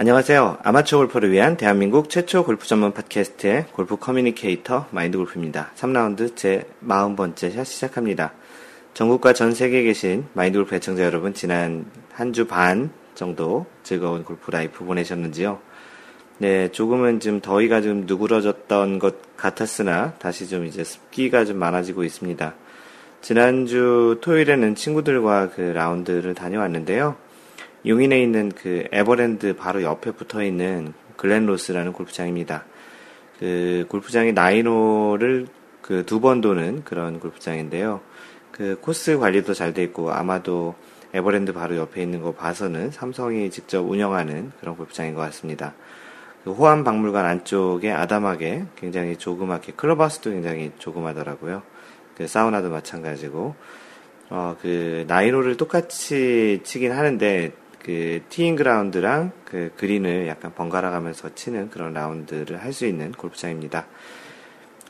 안녕하세요. 아마추어 골퍼를 위한 대한민국 최초 골프 전문 팟캐스트의 골프 커뮤니케이터 마인드 골프입니다. 3라운드 제 40번째 샷 시작합니다. 전국과 전 세계에 계신 마인드 골프 애청자 여러분, 지난 한 주간도 즐거운 골프 라이프 보내셨는지요? 네, 조금은 좀 더위가 좀 누그러졌던 것 같았으나 다시 좀 이제 습기가 좀 많아지고 있습니다. 지난주 토요일에는 친구들과 그 라운드를 다녀왔는데요. 용인에 있는 그 에버랜드 바로 옆에 붙어 있는 글렌로스라는 골프장입니다. 그 골프장이 나이노를 그두 번 도는 그런 골프장인데요. 그 코스 관리도 잘 돼 있고 아마도 에버랜드 바로 옆에 있는 거 봐서는 삼성이 직접 운영하는 그런 골프장인 것 같습니다. 그 호암 박물관 안쪽에 아담하게 굉장히 조그맣게 클럽하우스도 굉장히 조그마더라고요. 그 사우나도 마찬가지고 어 그 나이로를 똑같이 치긴 하는데 그 티잉 그라운드랑 그 그린을 약간 번갈아 가면서 치는 그런 라운드를 할 수 있는 골프장입니다.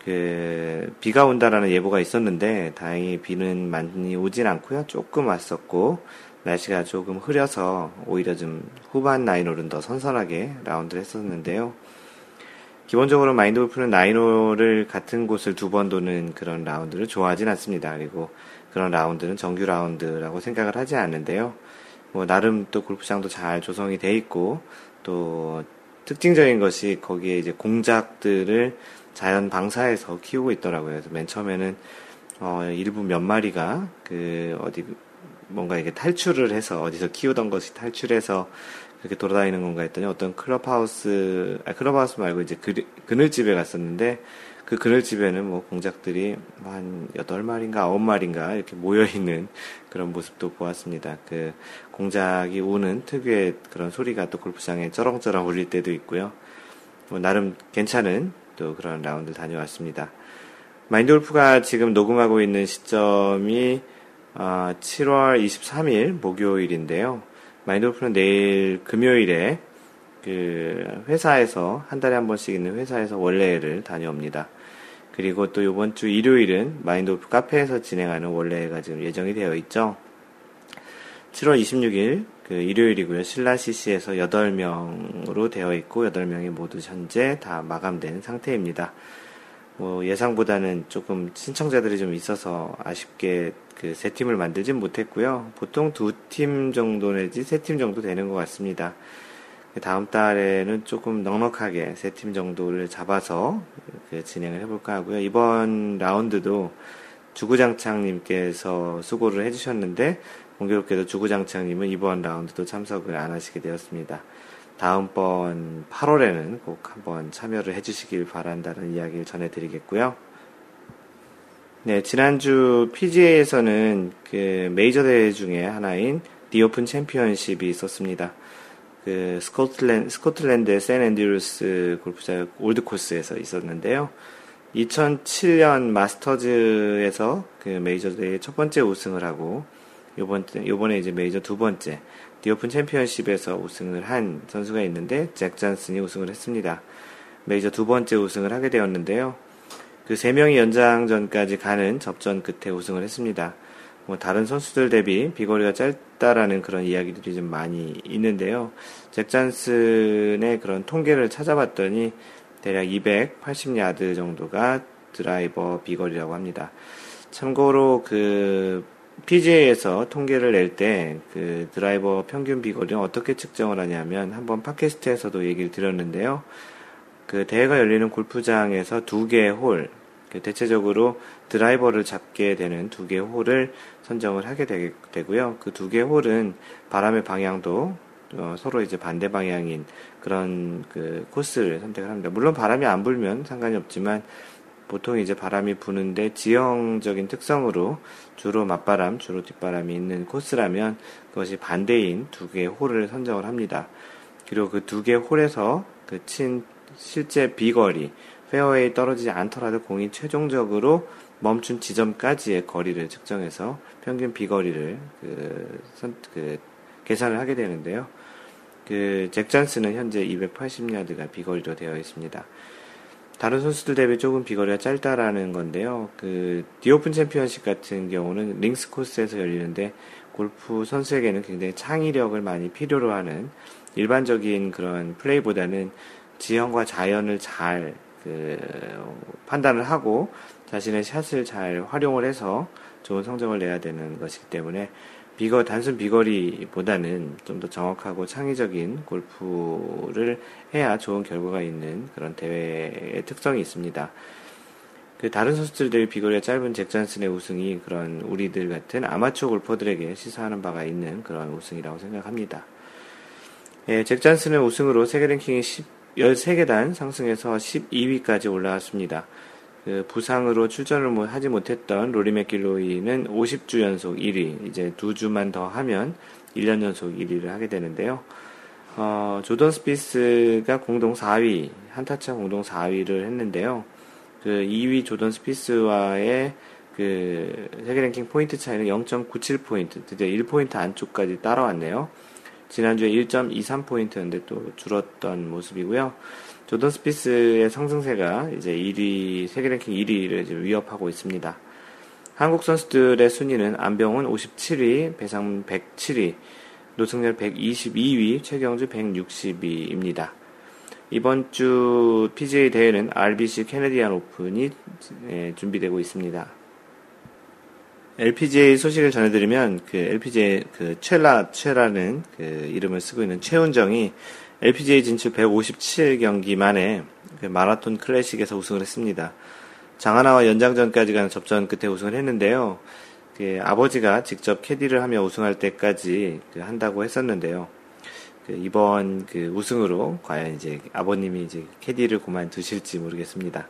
그 비가 온다라는 예보가 있었는데 다행히 비는 많이 오진 않고요. 조금 왔었고 날씨가 조금 흐려서 오히려 좀 후반 나인홀은 더 선선하게 라운드를 했었는데요. 기본적으로 마인드 골프는 나인홀을 같은 곳을 두 번 도는 그런 라운드를 좋아하진 않습니다. 그리고 그런 라운드는 정규 라운드라고 생각을 하지 않는데요. 뭐 나름 또 골프장도 잘 조성이 돼 있고 또 특징적인 것이 거기에 이제 공작들을 자연 방사해서 키우고 있더라고요. 그래서 맨 처음에는 어 일부 몇 마리가 그 어디 뭔가 이게 탈출을 해서 어디서 키우던 것이 탈출해서 그렇게 돌아다니는 건가 했더니 어떤 클럽하우스, 아, 클럽하우스 말고 이제 그, 그늘집에 갔었는데 그 그늘집에는 뭐 공작들이 한 8마리인가 9마리인가 이렇게 모여 있는 그런 모습도 보았습니다. 그 공작이 우는 특유의 그런 소리가 또 골프장에 쩌렁쩌렁 울릴 때도 있고요. 뭐 나름 괜찮은 또 그런 라운드 다녀왔습니다. 마인드 골프가 지금 녹음하고 있는 시점이 7월 아, 23일 목요일인데요. 마인드 골프는 내일 금요일에 그 회사에서 한 달에 한 번씩 있는 회사에서 원래를 다녀옵니다. 그리고 또 이번 주 일요일은 마인드골프 카페에서 진행하는 원래가 지금 예정이 되어 있죠. 7월 26일 그 일요일이고요. 신라 CC에서 8명으로 되어 있고 8명이 모두 현재 다 마감된 상태입니다. 뭐 예상보다는 조금 신청자들이 좀 있어서 아쉽게 그 세 팀을 만들진 못했고요. 보통 두 팀 정도 내지 세 팀 정도 되는 것 같습니다. 다음 달에는 조금 넉넉하게 세 팀 정도를 잡아서 그 진행을 해볼까 하고요. 이번 라운드도 주구장창님께서 수고를 해주셨는데 공교롭게도 주구장창님은 이번 라운드도 참석을 안 하시게 되었습니다. 다음번 8월에는 꼭 한번 참여를 해주시길 바란다는 이야기를 전해드리겠고요. 네, 지난주 PGA에서는 그 메이저 대회 중에 하나인 디오픈 챔피언십이 있었습니다. 그 스코틀랜드, 스코틀랜드의 샌 앤드루스 골프장 올드 코스에서 있었는데요. 2007년 마스터즈에서 그 메이저 대회 첫 번째 우승을 하고 요번 요번에 이제 메이저 두 번째 디오픈 챔피언십에서 우승을 한 선수가 있는데 잭 잔슨이 우승을 했습니다. 메이저 두 번째 우승을 하게 되었는데요. 그 세 명이 연장전까지 가는 접전 끝에 우승을 했습니다. 뭐 다른 선수들 대비 비거리가 짧다라는 그런 이야기들이 좀 많이 있는데요. 잭 잔슨의 그런 통계를 찾아봤더니 대략 280야드 정도가 드라이버 비거리라고 합니다. 참고로 그 PGA에서 통계를 낼 때 그 드라이버 평균 비거리는 어떻게 측정을 하냐면 한번 팟캐스트에서도 얘기를 드렸는데요. 그 대회가 열리는 골프장에서 두 개의 홀, 그 대체적으로 드라이버를 잡게 되는 두 개의 홀을 선정을 하게 되, 고요 그 두 개의 홀은 바람의 방향도 어, 서로 이제 반대 방향인 그런 그 코스를 선택을 합니다. 물론 바람이 안 불면 상관이 없지만 보통 이제 바람이 부는데 지형적인 특성으로 주로 맞바람, 주로 뒷바람이 있는 코스라면 그것이 반대인 두 개의 홀을 선정을 합니다. 그리고 그 두 개의 홀에서 그 친 실제 비거리, 페어웨이 떨어지지 않더라도 공이 최종적으로 멈춘 지점까지의 거리를 측정해서 평균 비거리를 그, 선, 그 계산을 하게 되는데요. 그 잭 잔슨은 현재 280야드가 비거리로 되어 있습니다. 다른 선수들 대비 조금 비거리가 짧다라는 건데요. 그 디오픈 챔피언십 같은 경우는 링스 코스에서 열리는데 골프 선수에게는 굉장히 창의력을 많이 필요로 하는 일반적인 그런 플레이보다는 지형과 자연을 잘 그 판단을 하고 자신의 샷을 잘 활용을 해서 좋은 성적을 내야 되는 것이기 때문에 비거 단순 비거리보다는 좀 더 정확하고 창의적인 골프를 해야 좋은 결과가 있는 그런 대회의 특성이 있습니다. 그 다른 선수들의 비거리가 짧은 잭 잔슨의 우승이 그런 우리들 같은 아마추어 골퍼들에게 시사하는 바가 있는 그런 우승이라고 생각합니다. 예, 잭 잔슨의 우승으로 세계 랭킹이 10, 13계단 상승해서 12위까지 올라왔습니다. 그 부상으로 출전을 하지 못했던 로리 맥길로이는 50주 연속 1위, 이제 두 주만 더 하면 1년 연속 1위를 하게 되는데요. 어, 조던 스피스가 공동 4위, 한타차 공동 4위를 했는데요. 그 2위 조던 스피스와의 그 세계 랭킹 포인트 차이는 0.97포인트, 드디어 1포인트 안쪽까지 따라왔네요. 지난주에 1.23포인트였는데 또 줄었던 모습이고요. 조던 스피스의 상승세가 이제 1위, 세계 랭킹 1위를 위협하고 있습니다. 한국 선수들의 순위는 안병훈 57위, 배상문 107위, 노승열 122위, 최경주 162위입니다. 이번 주 PGA 대회는 RBC 캐네디안 오픈이 예, 준비되고 있습니다. LPGA 소식을 전해드리면 그 LPGA 그 최라 최라는 그 이름을 쓰고 있는 최운정이 LPGA 진출 157경기 만에 그 마라톤 클래식에서 우승을 했습니다. 장하나와 연장전까지 가는 접전 끝에 우승을 했는데요. 그 아버지가 직접 캐디를 하며 우승할 때까지 그 한다고 했었는데요. 그 이번 그 우승으로 과연 이제 아버님이 이제 캐디를 그만두실지 모르겠습니다.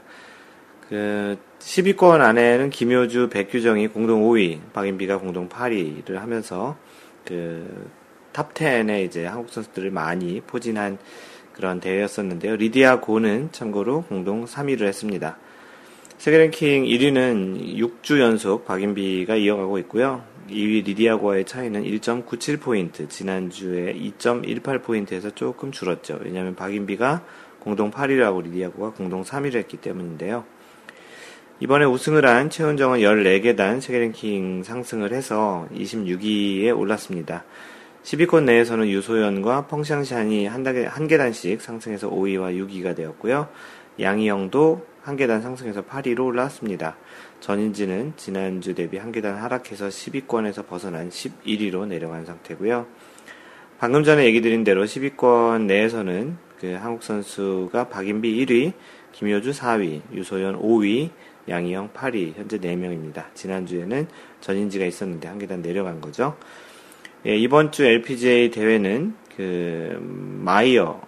그 10위권 안에는 김효주, 백규정이 공동 5위, 박인비가 공동 8위를 하면서 그 탑 10에 이제 한국 선수들을 많이 포진한 그런 대회였었는데요. 리디아 고는 참고로 공동 3위를 했습니다. 세계 랭킹 1위는 6주 연속 박인비가 이어가고 있고요. 2위 리디아고와의 차이는 1.97포인트, 지난주에 2.18포인트에서 조금 줄었죠. 왜냐하면 박인비가 공동 8위라고 리디아고가 공동 3위를 했기 때문인데요. 이번에 우승을 한 최은정은 14계단 세계 랭킹 상승을 해서 26위에 올랐습니다. 10위권 내에서는 유소연과 펑샹샨이 한, 한 계단씩 상승해서 5위와 6위가 되었고요. 양희영도 한 계단 상승해서 8위로 올라왔습니다. 전인지는 지난주 대비 한 계단 하락해서 10위권에서 벗어난 11위로 내려간 상태고요. 방금 전에 얘기 드린 대로 10위권 내에서는 그 한국 선수가 박인비 1위, 김효주 4위, 유소연 5위, 양희영 8위, 현재 4명입니다. 지난주에는 전인지가 있었는데 한 계단 내려간 거죠. 예, 이번 주 LPGA 대회는 그 마이어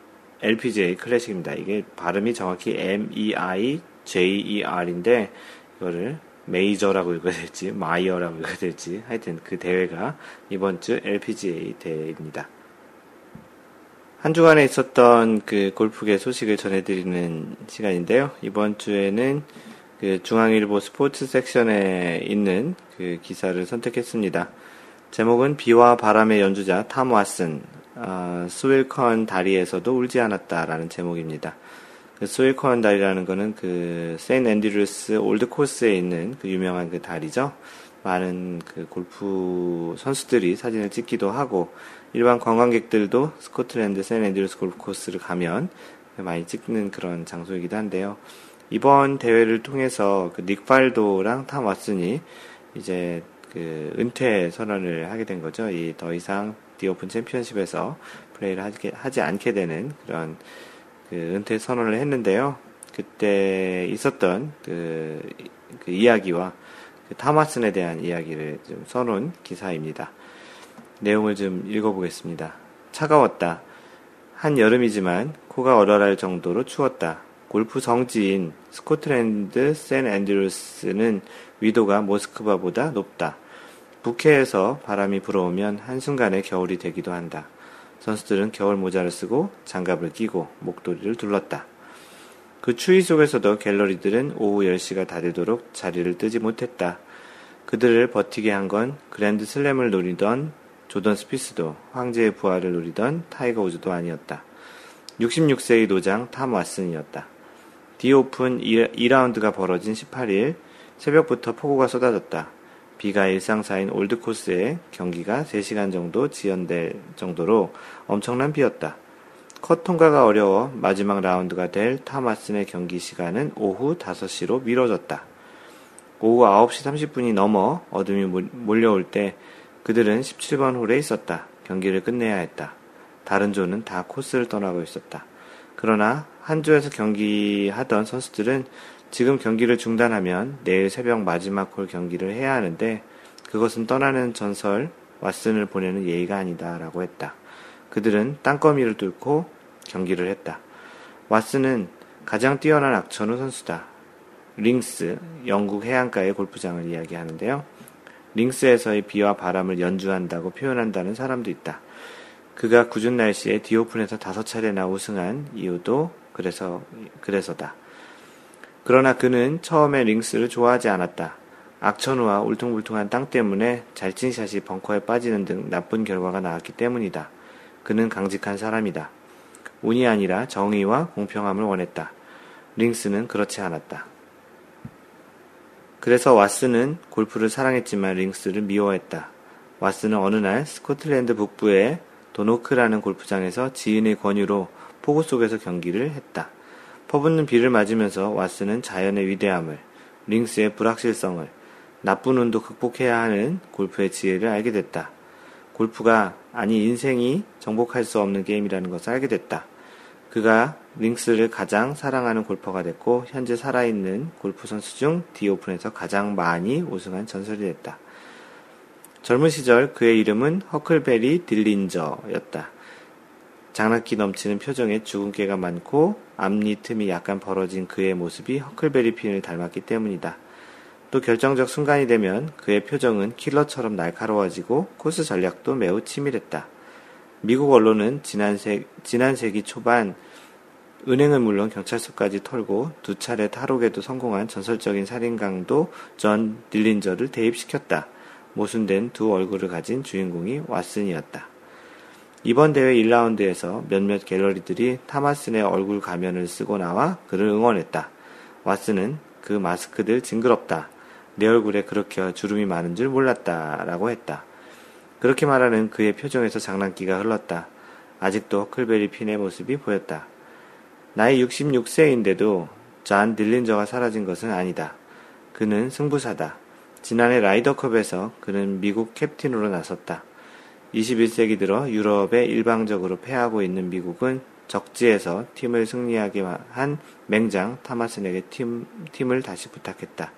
LPGA 클래식입니다. 이게 발음이 정확히 M-E-I-J-E-R인데 이거를 메이저라고 읽어야 될지 마이어라고 읽어야 될지 하여튼 그 대회가 이번 주 LPGA 대회입니다. 한 주간에 있었던 그 골프계 소식을 전해드리는 시간인데요. 이번 주에는 그 중앙일보 스포츠 섹션에 있는 그 기사를 선택했습니다. 제목은 비와 바람의 연주자 탐 왓슨, 어, 스윌컨 다리에서도 울지 않았다라는 제목입니다. 그 스윌컨 다리라는 거는 그 세인 앤드루스 올드 코스에 있는 그 유명한 그 다리죠. 많은 그 골프 선수들이 사진을 찍기도 하고 일반 관광객들도 스코틀랜드 세인 앤드루스 골프 코스를 가면 많이 찍는 그런 장소이기도 한데요. 이번 대회를 통해서 그 닉 팔도랑 탐 왓슨이 이제 그 은퇴 선언을 하게 된 거죠. 이 더 이상 디오픈 챔피언십에서 플레이를 하지, 하지 않게 되는 그런 그 은퇴 선언을 했는데요. 그때 있었던 그, 그 이야기와 그 타마슨에 대한 이야기를 좀 써놓은 기사입니다. 내용을 좀 읽어보겠습니다. 차가웠다. 한 여름이지만 코가 얼얼할 정도로 추웠다. 골프 성지인 스코틀랜드 샌 앤드루스는 위도가 모스크바보다 높다. 북해에서 바람이 불어오면 한순간에 겨울이 되기도 한다. 선수들은 겨울 모자를 쓰고 장갑을 끼고 목도리를 둘렀다. 그 추위 속에서도 갤러리들은 오후 10시가 다 되도록 자리를 뜨지 못했다. 그들을 버티게 한 건 그랜드 슬램을 노리던 조던 스피스도 황제의 부활을 노리던 타이거 우즈도 아니었다. 66세의 노장 탐 왓슨이었다. 디오픈 2라운드가 벌어진 18일 새벽부터 폭우가 쏟아졌다. 비가 일상사인 올드코스에 경기가 3시간 정도 지연될 정도로 엄청난 비였다. 컷 통과가 어려워 마지막 라운드가 될 타마슨의 경기 시간은 오후 5시로 미뤄졌다. 오후 9시 30분이 넘어 어둠이 몰려올 때 그들은 17번 홀에 있었다. 경기를 끝내야 했다. 다른 조는 다 코스를 떠나고 있었다. 그러나 한 조에서 경기하던 선수들은 지금 경기를 중단하면 내일 새벽 마지막 홀 경기를 해야 하는데 그것은 떠나는 전설 왓슨을 보내는 예의가 아니다 라고 했다. 그들은 땅거미를 뚫고 경기를 했다. 왓슨은 가장 뛰어난 악천후 선수다. 링스, 영국 해안가의 골프장을 이야기하는데요. 링스에서의 비와 바람을 연주한다고 표현한다는 사람도 있다. 그가 굳은 날씨에 디오픈에서 다섯 차례나 우승한 이유도 그래서, 그래서다. 그러나 그는 처음에 링스를 좋아하지 않았다. 악천후와 울퉁불퉁한 땅 때문에 잘친 샷이 벙커에 빠지는 등 나쁜 결과가 나왔기 때문이다. 그는 강직한 사람이다. 운이 아니라 정의와 공평함을 원했다. 링스는 그렇지 않았다. 그래서 왓슨은 골프를 사랑했지만 링스를 미워했다. 왓슨은 어느 날 스코틀랜드 북부의 도노크라는 골프장에서 지인의 권유로 폭우 속에서 경기를 했다. 퍼붓는 비를 맞으면서 왓슨은 자연의 위대함을, 링스의 불확실성을, 나쁜 운도 극복해야 하는 골프의 지혜를 알게 됐다. 골프가, 아니 인생이 정복할 수 없는 게임이라는 것을 알게 됐다. 그가 링스를 가장 사랑하는 골퍼가 됐고 현재 살아있는 골프 선수 중 디오픈에서 가장 많이 우승한 전설이 됐다. 젊은 시절 그의 이름은 허클베리 딜린저였다. 장난기 넘치는 표정에 주근깨가 많고 앞니 틈이 약간 벌어진 그의 모습이 허클베리 핀을 닮았기 때문이다. 또 결정적 순간이 되면 그의 표정은 킬러처럼 날카로워지고 코스 전략도 매우 치밀했다. 미국 언론은 지난, 세, 지난 세기 초반 은행은 물론 경찰서까지 털고 두 차례 탈옥에도 성공한 전설적인 살인강도 전 딜린저를 대입시켰다. 모순된 두 얼굴을 가진 주인공이 왓슨이었다. 이번 대회 1라운드에서 몇몇 갤러리들이 타마슨의 얼굴 가면을 쓰고 나와 그를 응원했다. 왓슨은 그 마스크들 징그럽다. 내 얼굴에 그렇게 주름이 많은 줄 몰랐다. 라고 했다. 그렇게 말하는 그의 표정에서 장난기가 흘렀다. 아직도 클베리 핀의 모습이 보였다. 나이 66세인데도 잔 딜린저가 사라진 것은 아니다. 그는 승부사다. 지난해 라이더컵에서 그는 미국 캡틴으로 나섰다. 21세기 들어 유럽에 일방적으로 패하고 있는 미국은 적지에서 팀을 승리하게 한 맹장 타마슨에게 팀, 팀을 다시 부탁했다.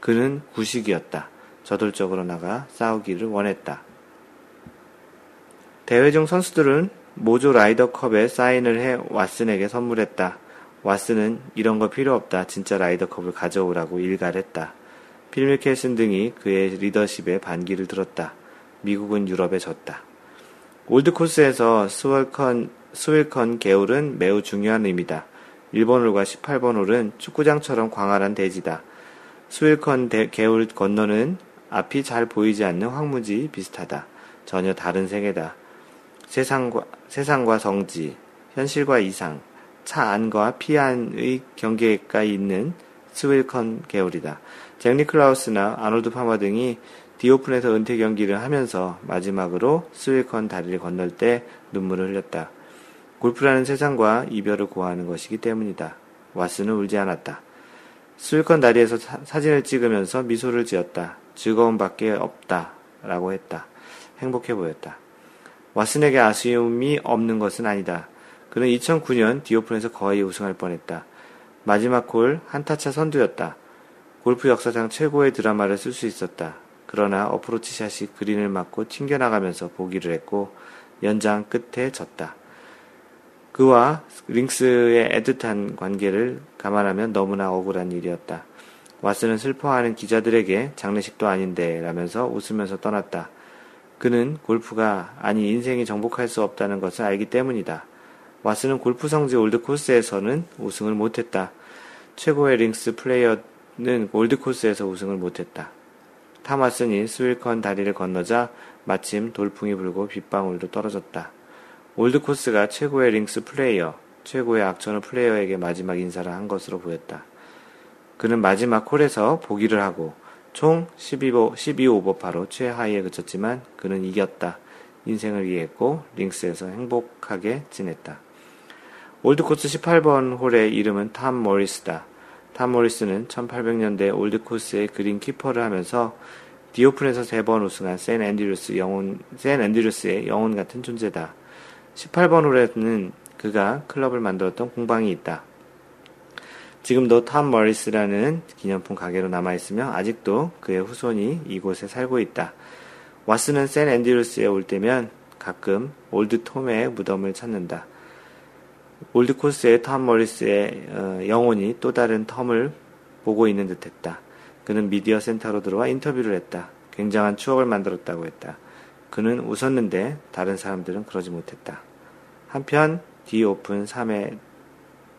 그는 구식이었다. 저돌적으로 나가 싸우기를 원했다. 대회 중 선수들은 모조 라이더컵에 사인을 해 왓슨에게 선물했다. 왓슨은 이런 거 필요 없다. 진짜 라이더컵을 가져오라고 일갈했다. 필 미켈슨 등이 그의 리더십에 반기를 들었다. 미국은 유럽에 졌다. 올드코스에서 스월컨, 스윌컨 개울은 매우 중요한 의미다. 1번 홀과 18번 홀은 축구장처럼 광활한 대지다. 스윌컨 대, 개울 건너는 앞이 잘 보이지 않는 황무지 비슷하다. 전혀 다른 세계다. 세상과, 세상과 성지, 현실과 이상, 차안과 피안의 경계가 있는 스윌컨 계열이다. 잭 니클라우스나 아놀드 파마 등이 디오픈에서 은퇴 경기를 하면서 마지막으로 스윌컨 다리를 건널 때 눈물을 흘렸다. 골프라는 세상과 이별을 고하는 것이기 때문이다. 왓슨은 울지 않았다. 스윌컨 다리에서 사, 진을 찍으면서 미소를 지었다. 즐거움밖에 없다. 라고 했다. 행복해 보였다. 왓슨에게 아쉬움이 없는 것은 아니다. 그는 2009년 디오픈에서 거의 우승할 뻔했다. 마지막 홀 한타차 선두였다. 골프 역사상 최고의 드라마를 쓸 수 있었다. 그러나 어프로치 샷이 그린을 맞고 튕겨나가면서 보기를 했고 연장 끝에 졌다. 그와 링스의 애틋한 관계를 감안하면 너무나 억울한 일이었다. 왓슨은 슬퍼하는 기자들에게 장례식도 아닌데 라면서 웃으면서 떠났다. 그는 골프가 아니 인생이 정복할 수 없다는 것을 알기 때문이다. 왓슨은 골프 성지 올드 코스에서는 우승을 못했다. 최고의 링스 플레이어는 올드 코스에서 우승을 못했다. 탐 왓슨이 스윌컨 다리를 건너자 마침 돌풍이 불고 빗방울도 떨어졌다. 올드 코스가 최고의 링스 플레이어, 최고의 악천후 플레이어에게 마지막 인사를 한 것으로 보였다. 그는 마지막 홀에서 보기를 하고 총 12오, 12오버파로 최하위에 그쳤지만 그는 이겼다. 인생을 이해했고 링스에서 행복하게 지냈다. 올드코스 18번 홀의 이름은 탐 모리스다. 탐 모리스는 1800년대 올드코스의 greenkeeper를 하면서 디오픈에서 세 번 우승한 샌 앤드루스 영혼, 샌 앤드루스의 영혼 같은 존재다. 18번 홀에는 그가 클럽을 만들었던 공방이 있다. 지금도 탐 모리스라는 기념품 가게로 남아있으며 아직도 그의 후손이 이곳에 살고 있다. 왓슨은 샌 앤드루스에 올 때면 가끔 올드 톰의 무덤을 찾는다. 올드 코스의 톰 모리스의 어, 영혼이 또 다른 톰을 보고 있는 듯 했다. 그는 미디어 센터로 들어와 인터뷰를 했다. 굉장한 추억을 만들었다고 했다. 그는 웃었는데 다른 사람들은 그러지 못했다. 한편 디 오픈 3회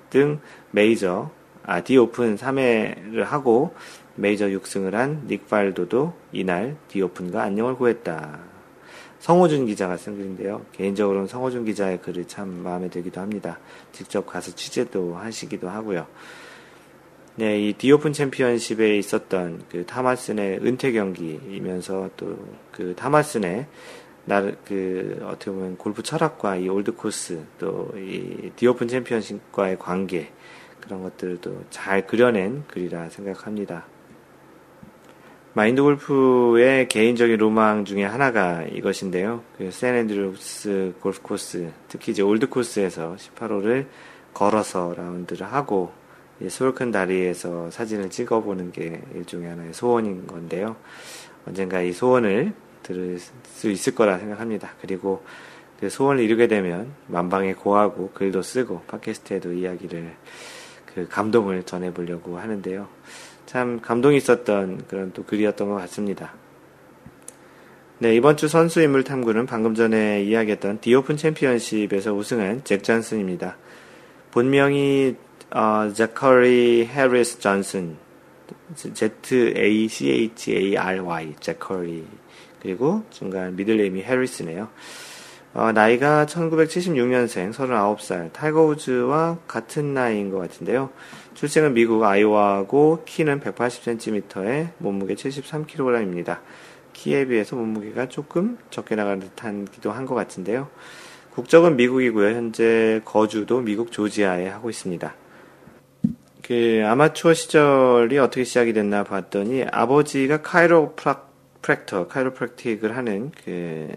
등 메이저 아, 디 오픈 3회를 하고 메이저 6승을 한 닉 팔도도 이날 디 오픈과 안녕을 고했다. 성호준 기자가 쓴 글인데요. 개인적으로는 성호준 기자의 글이 참 마음에 들기도 합니다. 직접 가서 취재도 하시기도 하고요. 네, 이 디오픈 챔피언십에 있었던 그 탐 왓슨의 은퇴 경기이면서 또 그 탐 왓슨의 나름 그 어떻게 보면 골프 철학과 이 올드 코스 또 이 디오픈 챔피언십과의 관계 그런 것들도 잘 그려낸 글이라 생각합니다. 마인드 골프의 개인적인 로망 중에 하나가 이것인데요. 그 샌앤드루스 골프 코스, 특히 이제 올드 코스에서 18홀을 걸어서 라운드를 하고 스윌컨 다리에서 사진을 찍어보는 게 일종의 하나의 소원인 건데요. 언젠가 이 소원을 들을 수 있을 거라 생각합니다. 그리고 그 소원을 이루게 되면 만방에 고하고 글도 쓰고 팟캐스트에도 이야기를 그 감동을 전해보려고 하는데요. 참 감동이 있었던 그런 또 글이었던 것 같습니다. 네, 이번 주 선수 인물 탐구는 방금 전에 이야기했던 디오픈 챔피언십에서 우승한 잭 잔슨입니다. 본명이 어, 제커리 해리스 존슨, Z-A-C-H-A-R-Y, 제커리. 그리고 중간 middle name이 해리스네요. 어, 나이가 1976년생 39살 타이거 우즈와 같은 나이인 것 같은데요. 출생은 미국 아이오와고 키는 180cm에 몸무게 73kg입니다. 키에 비해서 몸무게가 조금 적게 나가는 듯한 기도 한 것 같은데요. 국적은 미국이고요. 현재 거주도 미국 조지아에 하고 있습니다. 그 아마추어 시절이 어떻게 시작이 됐나 봤더니 아버지가 카이로프랙터, 카이로프랙틱을 하는 그,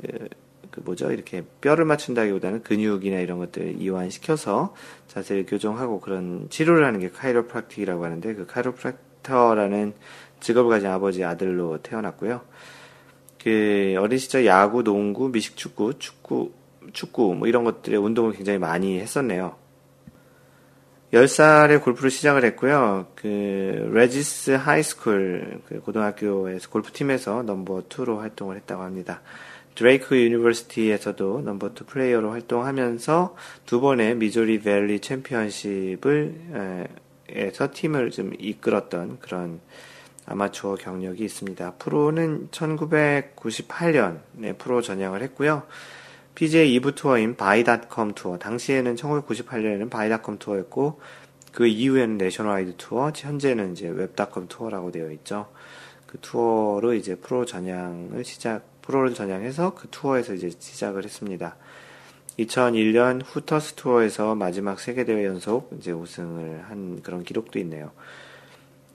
그, 그 뭐죠? 이렇게 뼈를 맞춘다기보다는 근육이나 이런 것들을 이완시켜서 자세를 교정하고 그런 치료를 하는 게 카이로프랙틱이라고 하는데 그 카이로프랙터라는 직업을 가진 아버지 아들로 태어났고요. 그 어린 시절 야구, 농구, 미식축구, 축구, 축구 뭐 이런 것들의 운동을 굉장히 많이 했었네요. 10살에 골프를 시작을 했고요. 그 레지스 하이스쿨 그 고등학교에서 골프팀에서 넘버 2로 활동을 했다고 합니다. 드레이크 유니버시티에서도 넘버 2 플레이어로 활동하면서 두 번의 미조리 밸리 챔피언십을 에서 팀을 좀 이끌었던 그런 아마추어 경력이 있습니다. 프로는 1998년에 프로 전향을 했고요. PGA 2부 투어인 바이닷컴 투어. 당시에는 1998년에는 바이닷컴 투어였고, 그 이후에는 내셔널와이드 투어, 현재는 이제 웹닷컴 투어라고 되어 있죠. 그 투어로 이제 프로 전향을 시작, 프로를 전향해서 그 투어에서 이제 시작을 했습니다. 2001년 후터스 투어에서 마지막 세 개 대회 연속 이제 우승을 한 그런 기록도 있네요.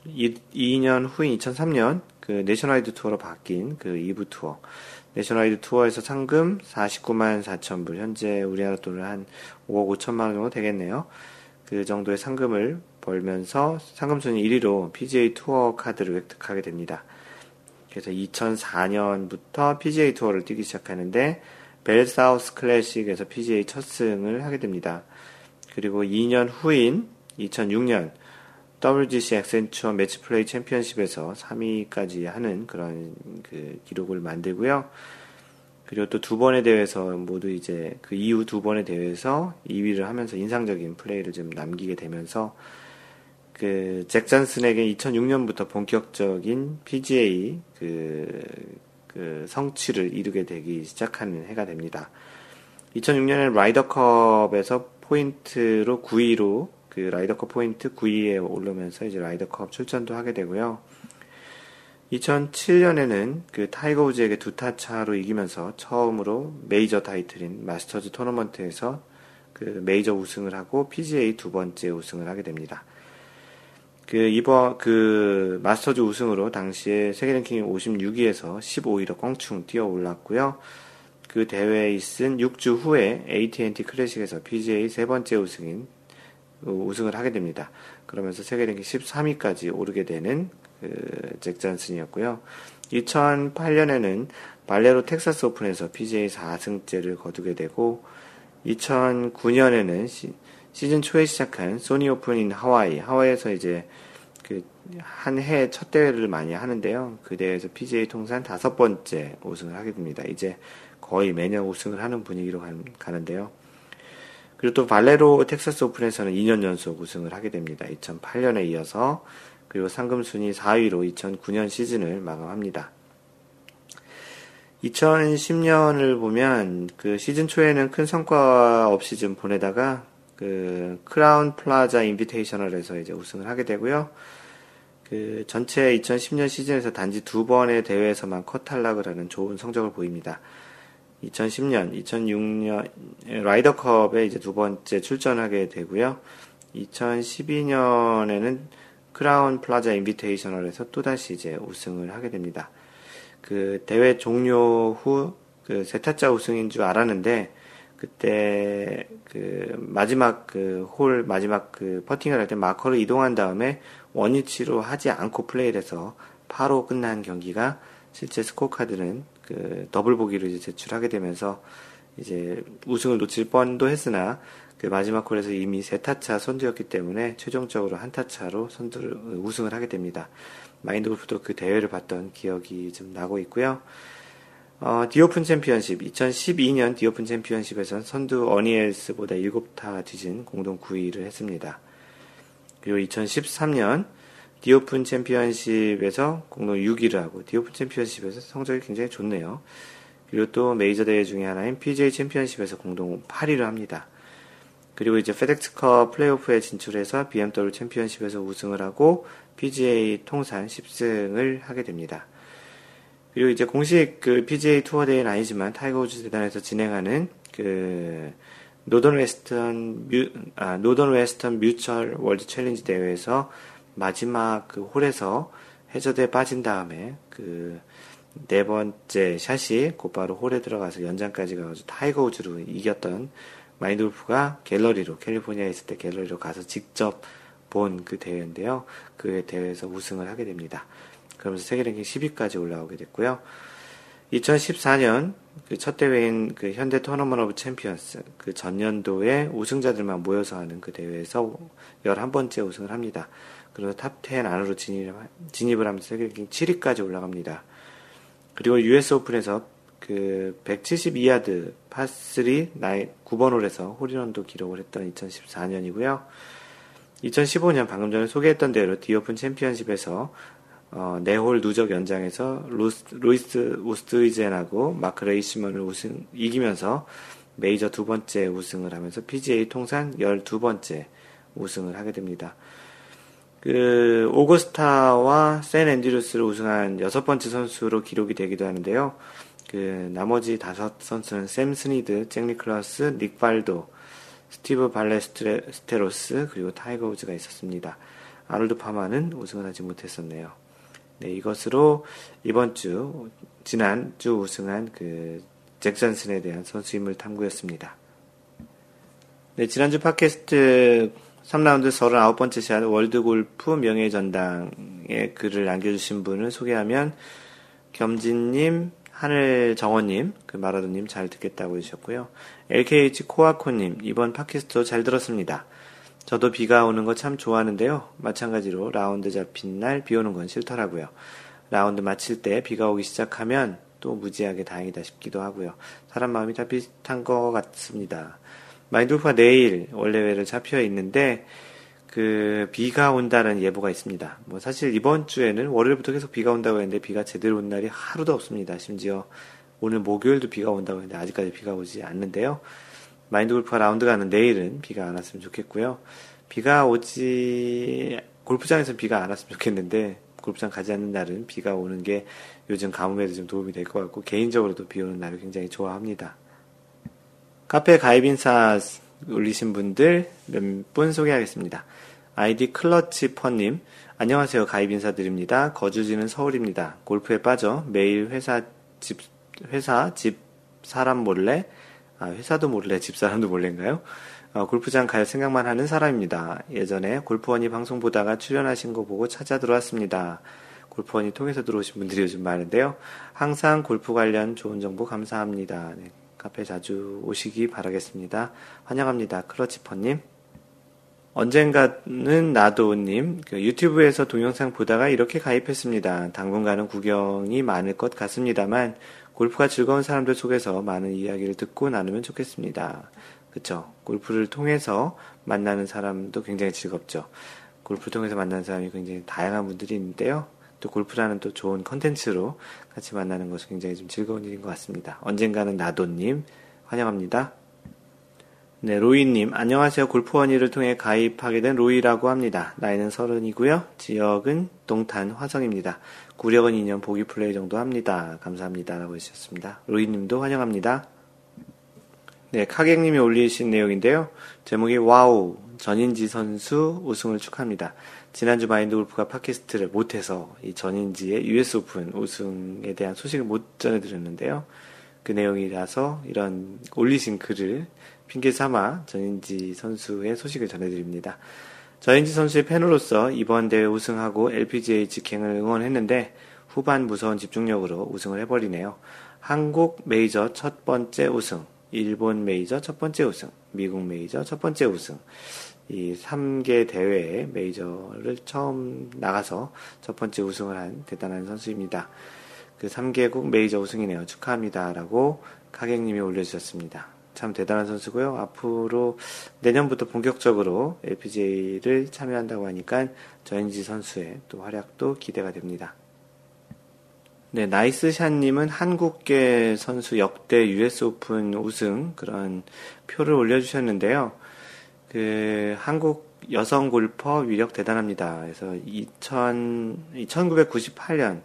2년 후인 2003년 그 내셔널와이드 투어로 바뀐 그 2부 투어. 내셔널와이드 투어에서 상금 49만 4천 불, 현재 우리나라 돈으로 한 5억 5천만 원 정도 되겠네요. 그 정도의 상금을 벌면서 상금 순위 1위로 PGA 투어 카드를 획득하게 됩니다. 그래서 2004년부터 PGA 투어를 뛰기 시작하는데 벨사우스 클래식에서 PGA 첫 승을 하게 됩니다. 그리고 2년 후인 2006년 WGC 액센추어 매치 플레이 챔피언십에서 3위까지 하는 그런 그 기록을 만들고요. 그리고 또 두 번의 대회에서 모두 이제 그 이후 두 번의 대회에서 2위를 하면서 인상적인 플레이를 좀 남기게 되면서 그 잭 잔슨에게 2006년부터 본격적인 PGA 그, 그 성취를 이루게 되기 시작하는 해가 됩니다. 2006년에 라이더컵에서 포인트로 9위로 그 라이더컵 포인트 9위에 오르면서 이제 라이더컵 출전도 하게 되고요. 2007년에는 그 타이거 우즈에게 두 타 차로 이기면서 처음으로 메이저 타이틀인 마스터즈 토너먼트에서 그 메이저 우승을 하고 PGA 두 번째 우승을 하게 됩니다. 그 이번 그 마스터즈 우승으로 당시에 세계 랭킹 56위에서 15위로 껑충 뛰어 올랐고요. 그 대회에 있은 6주 후에 AT&T 클래식에서 PGA 세 번째 우승인 우승을 하게 됩니다. 그러면서 세계 랭킹 13위까지 오르게 되는 그 잭 잔슨이었고요. 2008년에는 발레로 텍사스 오픈에서 PGA 4승째를 거두게 되고 2009년에는 시, 시즌 초에 시작한 소니 오픈인 하와이, 하와이에서 이제 그 한 해 첫 대회를 많이 하는데요. 그 대회에서 PGA 통산 다섯 번째 우승을 하게 됩니다. 이제 거의 매년 우승을 하는 분위기로 가는데요. 그리고 또 발레로 텍사스 오픈에서는 2년 연속 우승을 하게 됩니다. 2008년에 이어서 그리고 상금 순위 4위로 2009년 시즌을 마감합니다. 2010년을 보면 그 시즌 초에는 큰 성과 없이 좀 보내다가 그 크라운 플라자 인비테이셔널에서 이제 우승을 하게 되고요. 그 전체 2010년 시즌에서 단지 두 번의 대회에서만 컷 탈락을 하는 좋은 성적을 보입니다. 2010년, 2006년 라이더컵에 이제 두 번째 출전하게 되고요. 2012년에는 크라운 플라자 인비테이셔널에서 또다시 이제 우승을 하게 됩니다. 그 대회 종료 후 그 세 타 차 우승인 줄 알았는데 그때 그 마지막 그 홀 마지막 그 퍼팅을 할 때 마커를 이동한 다음에 원위치로 하지 않고 플레이를 해서 파로 끝난 경기가 실제 스코어 카드는 그 더블 보기로 이제 제출하게 되면서 이제 우승을 놓칠 뻔도 했으나 그 마지막 홀에서 이미 세 타차 선두였기 때문에 최종적으로 한 타차로 선두를 우승을 하게 됩니다. 마인드 골프도 그 대회를 봤던 기억이 좀 나고 있고요. 어, 디오픈 챔피언십 2012년 디오픈 챔피언십에선 선두 어니 엘스보다 7타 뒤진 공동 9위를 했습니다. 그리고 2013년 디오픈 챔피언십에서 공동 6위를 하고 디오픈 챔피언십에서 성적이 굉장히 좋네요. 그리고 또 메이저 대회 중에 하나인 PGA 챔피언십에서 공동 8위를 합니다. 그리고 이제 페덱스컵 플레이오프에 진출해서 BMW 챔피언십에서 우승을 하고 PGA 통산 10승을 하게 됩니다. 그리고 이제 공식 그 PGA 투어 대회는 아니지만 타이거 우즈 재단에서 진행하는 그 노던 웨스턴 뮤, 아, 노스웨스턴 뮤추얼 월드 챌린지 대회에서 마지막 그 홀에서 해저드에 빠진 다음에 그 네 번째 샷이 곧바로 홀에 들어가서 연장까지 가서 타이거 우즈를 이겼던 마인드골프가 갤러리로 캘리포니아에 있을 때 갤러리로 가서 직접 본 그 대회인데요. 그 대회에서 우승을 하게 됩니다. 그러면서 세계 랭킹 10위까지 올라오게 됐고요. 2014년 그 첫 대회인 그 현대 토너먼트 오브 챔피언스 그 전년도에 우승자들만 모여서 하는 그 대회에서 11번째 우승을 합니다. 그리고 탑10 안으로 진입, 진입을 하면서 세계 랭킹 7위까지 올라갑니다. 그리고 US 오픈에서 그 172야드 파3 나이 9번 홀에서 홀인원도 기록을 했던 2014년이고요. 2015년 방금 전에 소개했던 대로 디오픈 챔피언십에서 어, 4홀 누적 연장에서 루스, 루이스 우스트이젠하고 마크 리시먼을 우승, 이기면서 메이저 두 번째 우승을 하면서 PGA 통산 12번째 우승을 하게 됩니다. 그 오거스타와 세인트 앤드루스를 우승한 여섯 번째 선수로 기록이 되기도 하는데요. 그 나머지 다섯 선수는 샘 스니드, 잭 니클러스, 닉 발도, 스티브 발레스테로스 그리고 타이거 우즈가 있었습니다. 아놀드 파마는 우승을 하지 못했었네요. 네, 이것으로 이번 주 지난 주 우승한 그잭 잔슨에 대한 선수임을 탐구였습니다. 네, 지난주 팟캐스트 3라운드 39번째 샷 월드골프 명예전당에 글을 남겨주신 분을 소개하면 겸진님, 하늘정원님, 그 마라도님 잘 듣겠다고 해주셨고요. LKH 코아코님, 이번 팟캐스트도 잘 들었습니다. 저도 비가 오는 거 참 좋아하는데요. 마찬가지로 라운드 잡힌 날 비 오는 건 싫더라고요. 라운드 마칠 때 비가 오기 시작하면 또 무지하게 다행이다 싶기도 하고요. 사람 마음이 다 비슷한 것 같습니다. 마인드골프가 내일 월례회를 잡혀 있는데 그 비가 온다는 예보가 있습니다. 뭐 사실 이번 주에는 월요일부터 계속 비가 온다고 했는데 비가 제대로 온 날이 하루도 없습니다. 심지어 오늘 목요일도 비가 온다고 했는데 아직까지 비가 오지 않는데요. 마인드 골프가 라운드 가는 내일은 비가 안 왔으면 좋겠고요. 비가 오지 골프장에서 비가 안 왔으면 좋겠는데 골프장 가지 않는 날은 비가 오는 게 요즘 가뭄에도 좀 도움이 될 것 같고 개인적으로도 비 오는 날을 굉장히 좋아합니다. 카페 가입 인사 올리신 분들 몇 분 소개하겠습니다. 아이디 클러치 퍼님, 안녕하세요. 가입 인사드립니다. 거주지는 서울입니다. 골프에 빠져 매일 회사 집, 회사 집 사람 몰래, 아, 회사도 몰래 집 사람도 몰래인가요? 어, 골프장 갈 생각만 하는 사람입니다. 예전에 골프원이 방송 보다가 출연하신 거 보고 찾아 들어왔습니다. 골프원이 통해서 들어오신 분들이 요즘 많은데요. 항상 골프 관련 좋은 정보 감사합니다. 네, 카페 자주 오시기 바라겠습니다. 환영합니다. 클러치퍼님. 언젠가는 나도님 그 유튜브에서 동영상 보다가 이렇게 가입했습니다. 당분간은 구경이 많을 것 같습니다만 골프가 즐거운 사람들 속에서 많은 이야기를 듣고 나누면 좋겠습니다. 그쵸. 골프를 통해서 만나는 사람도 굉장히 즐겁죠. 골프를 통해서 만나는 사람이 굉장히 다양한 분들이 있는데요. 또 골프라는 또 좋은 컨텐츠로 같이 만나는 것이 굉장히 좀 즐거운 일인 것 같습니다. 언젠가는 나도님 환영합니다. 네, 로이님, 안녕하세요. 골프원이를 통해 가입하게 된 로이라고 합니다. 나이는 서른이고요. 지역은 동탄 화성입니다. 구력은 2년 보기 플레이 정도 합니다. 감사합니다. 라고 해주셨습니다. 로이님도 환영합니다. 네, 카객님이 올리신 내용인데요. 제목이 와우, 전인지 선수 우승을 축하합니다. 지난주 마인드 골프가 팟캐스트를 못해서 이 전인지의 US 오픈 우승에 대한 소식을 못 전해드렸는데요. 그 내용이라서 이런 올리신 글을 핑계 삼아 전인지 선수의 소식을 전해드립니다. 전인지 선수의 팬으로서 이번 대회 우승하고 LPGA 직행을 응원했는데 후반 무서운 집중력으로 우승을 해버리네요. 한국 메이저 첫 번째 우승, 일본 메이저 첫 번째 우승, 미국 메이저 첫 번째 우승. 이 3개 대회에 메이저를 처음 나가서 첫 번째 우승을 한 대단한 선수입니다. 그 3개국 메이저 우승이네요. 축하합니다. 라고 가객님이 올려주셨습니다. 참 대단한 선수고요. 앞으로 내년부터 본격적으로 LPGA를 참여한다고 하니까 전인지 선수의 또 활약도 기대가 됩니다. 네, 나이스샷님은 한국계 선수 역대 US 오픈 우승 그런 표를 올려주셨는데요. 그 한국 여성 골퍼 위력 대단합니다. 그래서 2000, 1998년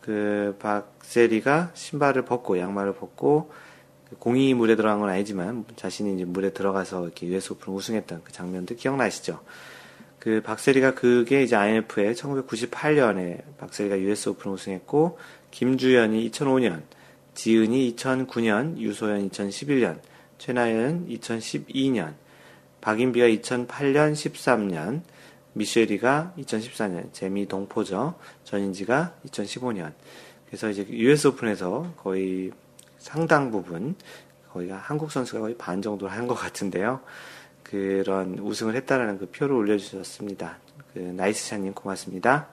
그 박세리가 신발을 벗고 양말을 벗고 공이 물에 들어간 건 아니지만 자신이 이제 물에 들어가서 이렇게 US 오픈 우승했던 그 장면도 기억나시죠? 그 박세리가 그게 이제 IMF에 1998년에 박세리가 US 오픈 우승했고 김주연이 2005년, 지은희 2009년, 유소연 2011년, 최나연 2012년, 박인비가 2008년, 13년, 미셸 위가 2014년, 재미 동포죠. 전인지가 2015년. 그래서 이제 US 오픈에서 거의 상당 부분 거의가 한국 선수가 거의 반 정도를 한 것 같은데요. 그런 우승을 했다라는 그 표를 올려주셨습니다. 그 나이스샷님 고맙습니다.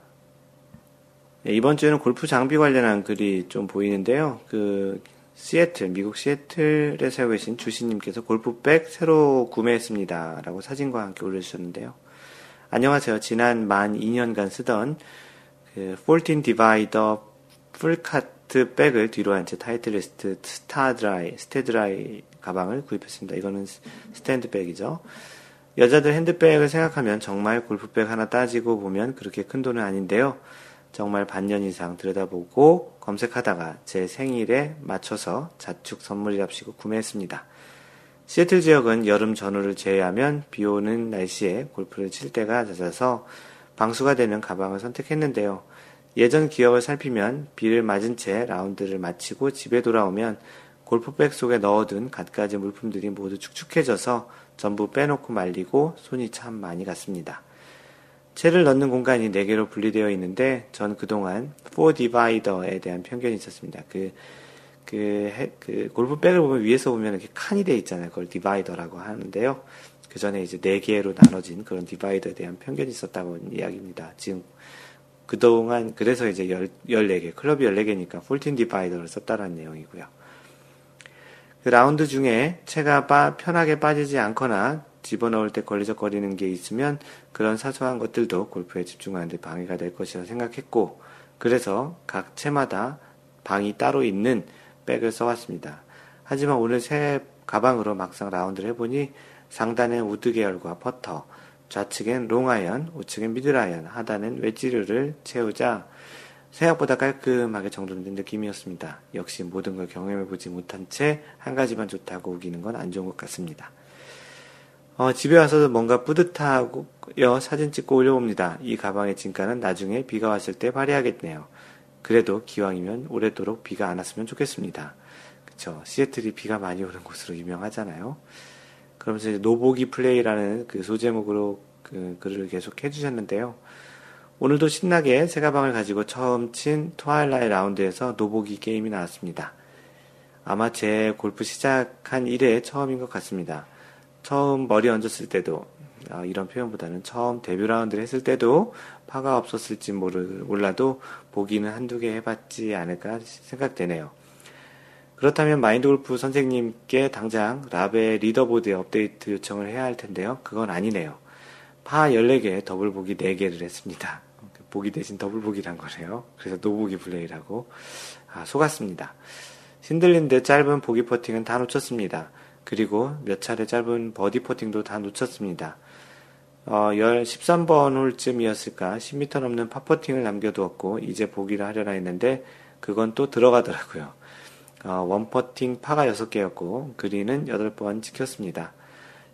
네, 이번 주에는 골프 장비 관련한 글이 좀 보이는데요. 그 시애틀, 미국 시애틀에 살고 계신 주시님께서 골프백 새로 구매했습니다. 라고 사진과 함께 올려주셨는데요. 안녕하세요. 지난 만 2년간 쓰던 그 14 divider pull cart 리스트 백을 뒤로 한 채 타이틀리스트 스타드라이, 스테드라이 가방을 구입했습니다. 이거는 스탠드 백이죠. 여자들 핸드백을 생각하면 정말 골프백 하나 따지고 보면 그렇게 큰 돈은 아닌데요. 정말 반년 이상 들여다보고 검색하다가 제 생일에 맞춰서 자축 선물이랍시고 구매했습니다. 시애틀 지역은 여름 전후를 제외하면 비 오는 날씨에 골프를 칠 때가 잦아서 방수가 되는 가방을 선택했는데요. 예전 기억을 살피면 비를 맞은 채 라운드를 마치고 집에 돌아오면 골프백 속에 넣어둔 갖가지 물품들이 모두 축축해져서 전부 빼놓고 말리고 손이 참 많이 갔습니다. 채를 넣는 공간이 4개로 분리되어 있는데 전 그동안 4 디바이더에 대한 편견이 있었습니다. 그, 그, 해, 그 골프백을 보면 위에서 보면 이렇게 칸이 되어 있잖아요. 그걸 디바이더라고 하는데요. 그 전에 이제 4개로 나눠진 그런 디바이더에 대한 편견이 있었다고 이야기입니다. 지금 그동안 그래서 이제 14개, 클럽이 14개니까 14 디바이더를 썼다는 내용이고요. 그 라운드 중에 채가 빠, 편하게 빠지지 않거나 집어넣을 때 걸리적거리는 게 있으면 그런 사소한 것들도 골프에 집중하는데 방해가 될 것이라 생각했고 그래서 각 채마다 방이 따로 있는 백을 써왔습니다. 하지만 오늘 새 가방으로 막상 라운드를 해보니 상단에 우드 계열과 퍼터, 좌측엔 롱아이언, 우측엔 미드아이언, 하단엔 웨지류를 채우자 생각보다 깔끔하게 정돈된 느낌이었습니다. 역시 모든 걸 경험해보지 못한 채 한 가지만 좋다고 우기는 건 안 좋은 것 같습니다. 어, 집에 와서 뭔가 뿌듯하고 사진 찍고 올려봅니다. 이 가방의 진가는 나중에 비가 왔을 때 발휘하겠네요. 그래도 기왕이면 오래도록 비가 안 왔으면 좋겠습니다. 그쵸. 시애틀이 비가 많이 오는 곳으로 유명하잖아요. 그러면서 no bogey play라는 그 소제목으로 그 글을 계속 해주셨는데요. 오늘도 신나게 새 가방을 가지고 처음 친 twilight 라운드에서 no bogey 게임이 나왔습니다. 아마 제 골프 시작한 이래 처음인 것 같습니다. 처음 머리 얹었을 때도 어, 이런 표현보다는 처음 데뷔 라운드를 했을 때도 파가 없었을지 모르, 몰라도 보기는 한두 개 해봤지 않을까 생각되네요. 그렇다면 마인드 골프 선생님께 당장 라베 leaderboard에 업데이트 요청을 해야 할 텐데요. 그건 아니네요. 파 14개, 더블 보기 4개를 했습니다. 보기 대신 더블 보기란 거네요. 그래서 no bogey play라고. 아, 속았습니다. 신들린 듯 짧은 보기 퍼팅은 다 놓쳤습니다. 그리고 몇 차례 짧은 버디 퍼팅도 다 놓쳤습니다. 어, 13번 홀쯤이었을까 10m 넘는 파퍼팅을 남겨두었고 이제 보기를 하려나 했는데 그건 또 들어가더라고요. 어, 원퍼팅 파가 6개였고 그린은 8번 찍혔습니다.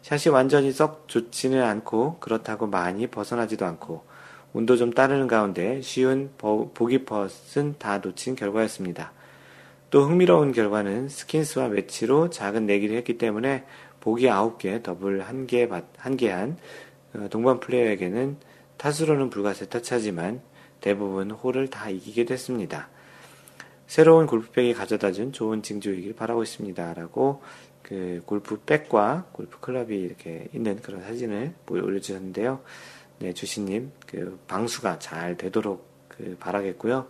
샷이 완전히 썩 좋지는 않고 그렇다고 많이 벗어나지도 않고 운도 좀 따르는 가운데 쉬운 보기 퍼스는 다 놓친 결과였습니다. 또 흥미로운 결과는 스킨스와 매치로 작은 내기를 했기 때문에 보기 9개, 더블 1개, 1개 한 어, 동반 플레이어에게는 타수로는 불과 세타차지만 대부분 홀을 다 이기게 됐습니다. 새로운 골프백이 가져다 준 좋은 징조이길 바라고 있습니다. 라고 그 골프백과 골프 클럽이 이렇게 있는 그런 사진을 올려주셨는데요. 네, 주신님, 그 방수가 잘 되도록 그 바라겠고요.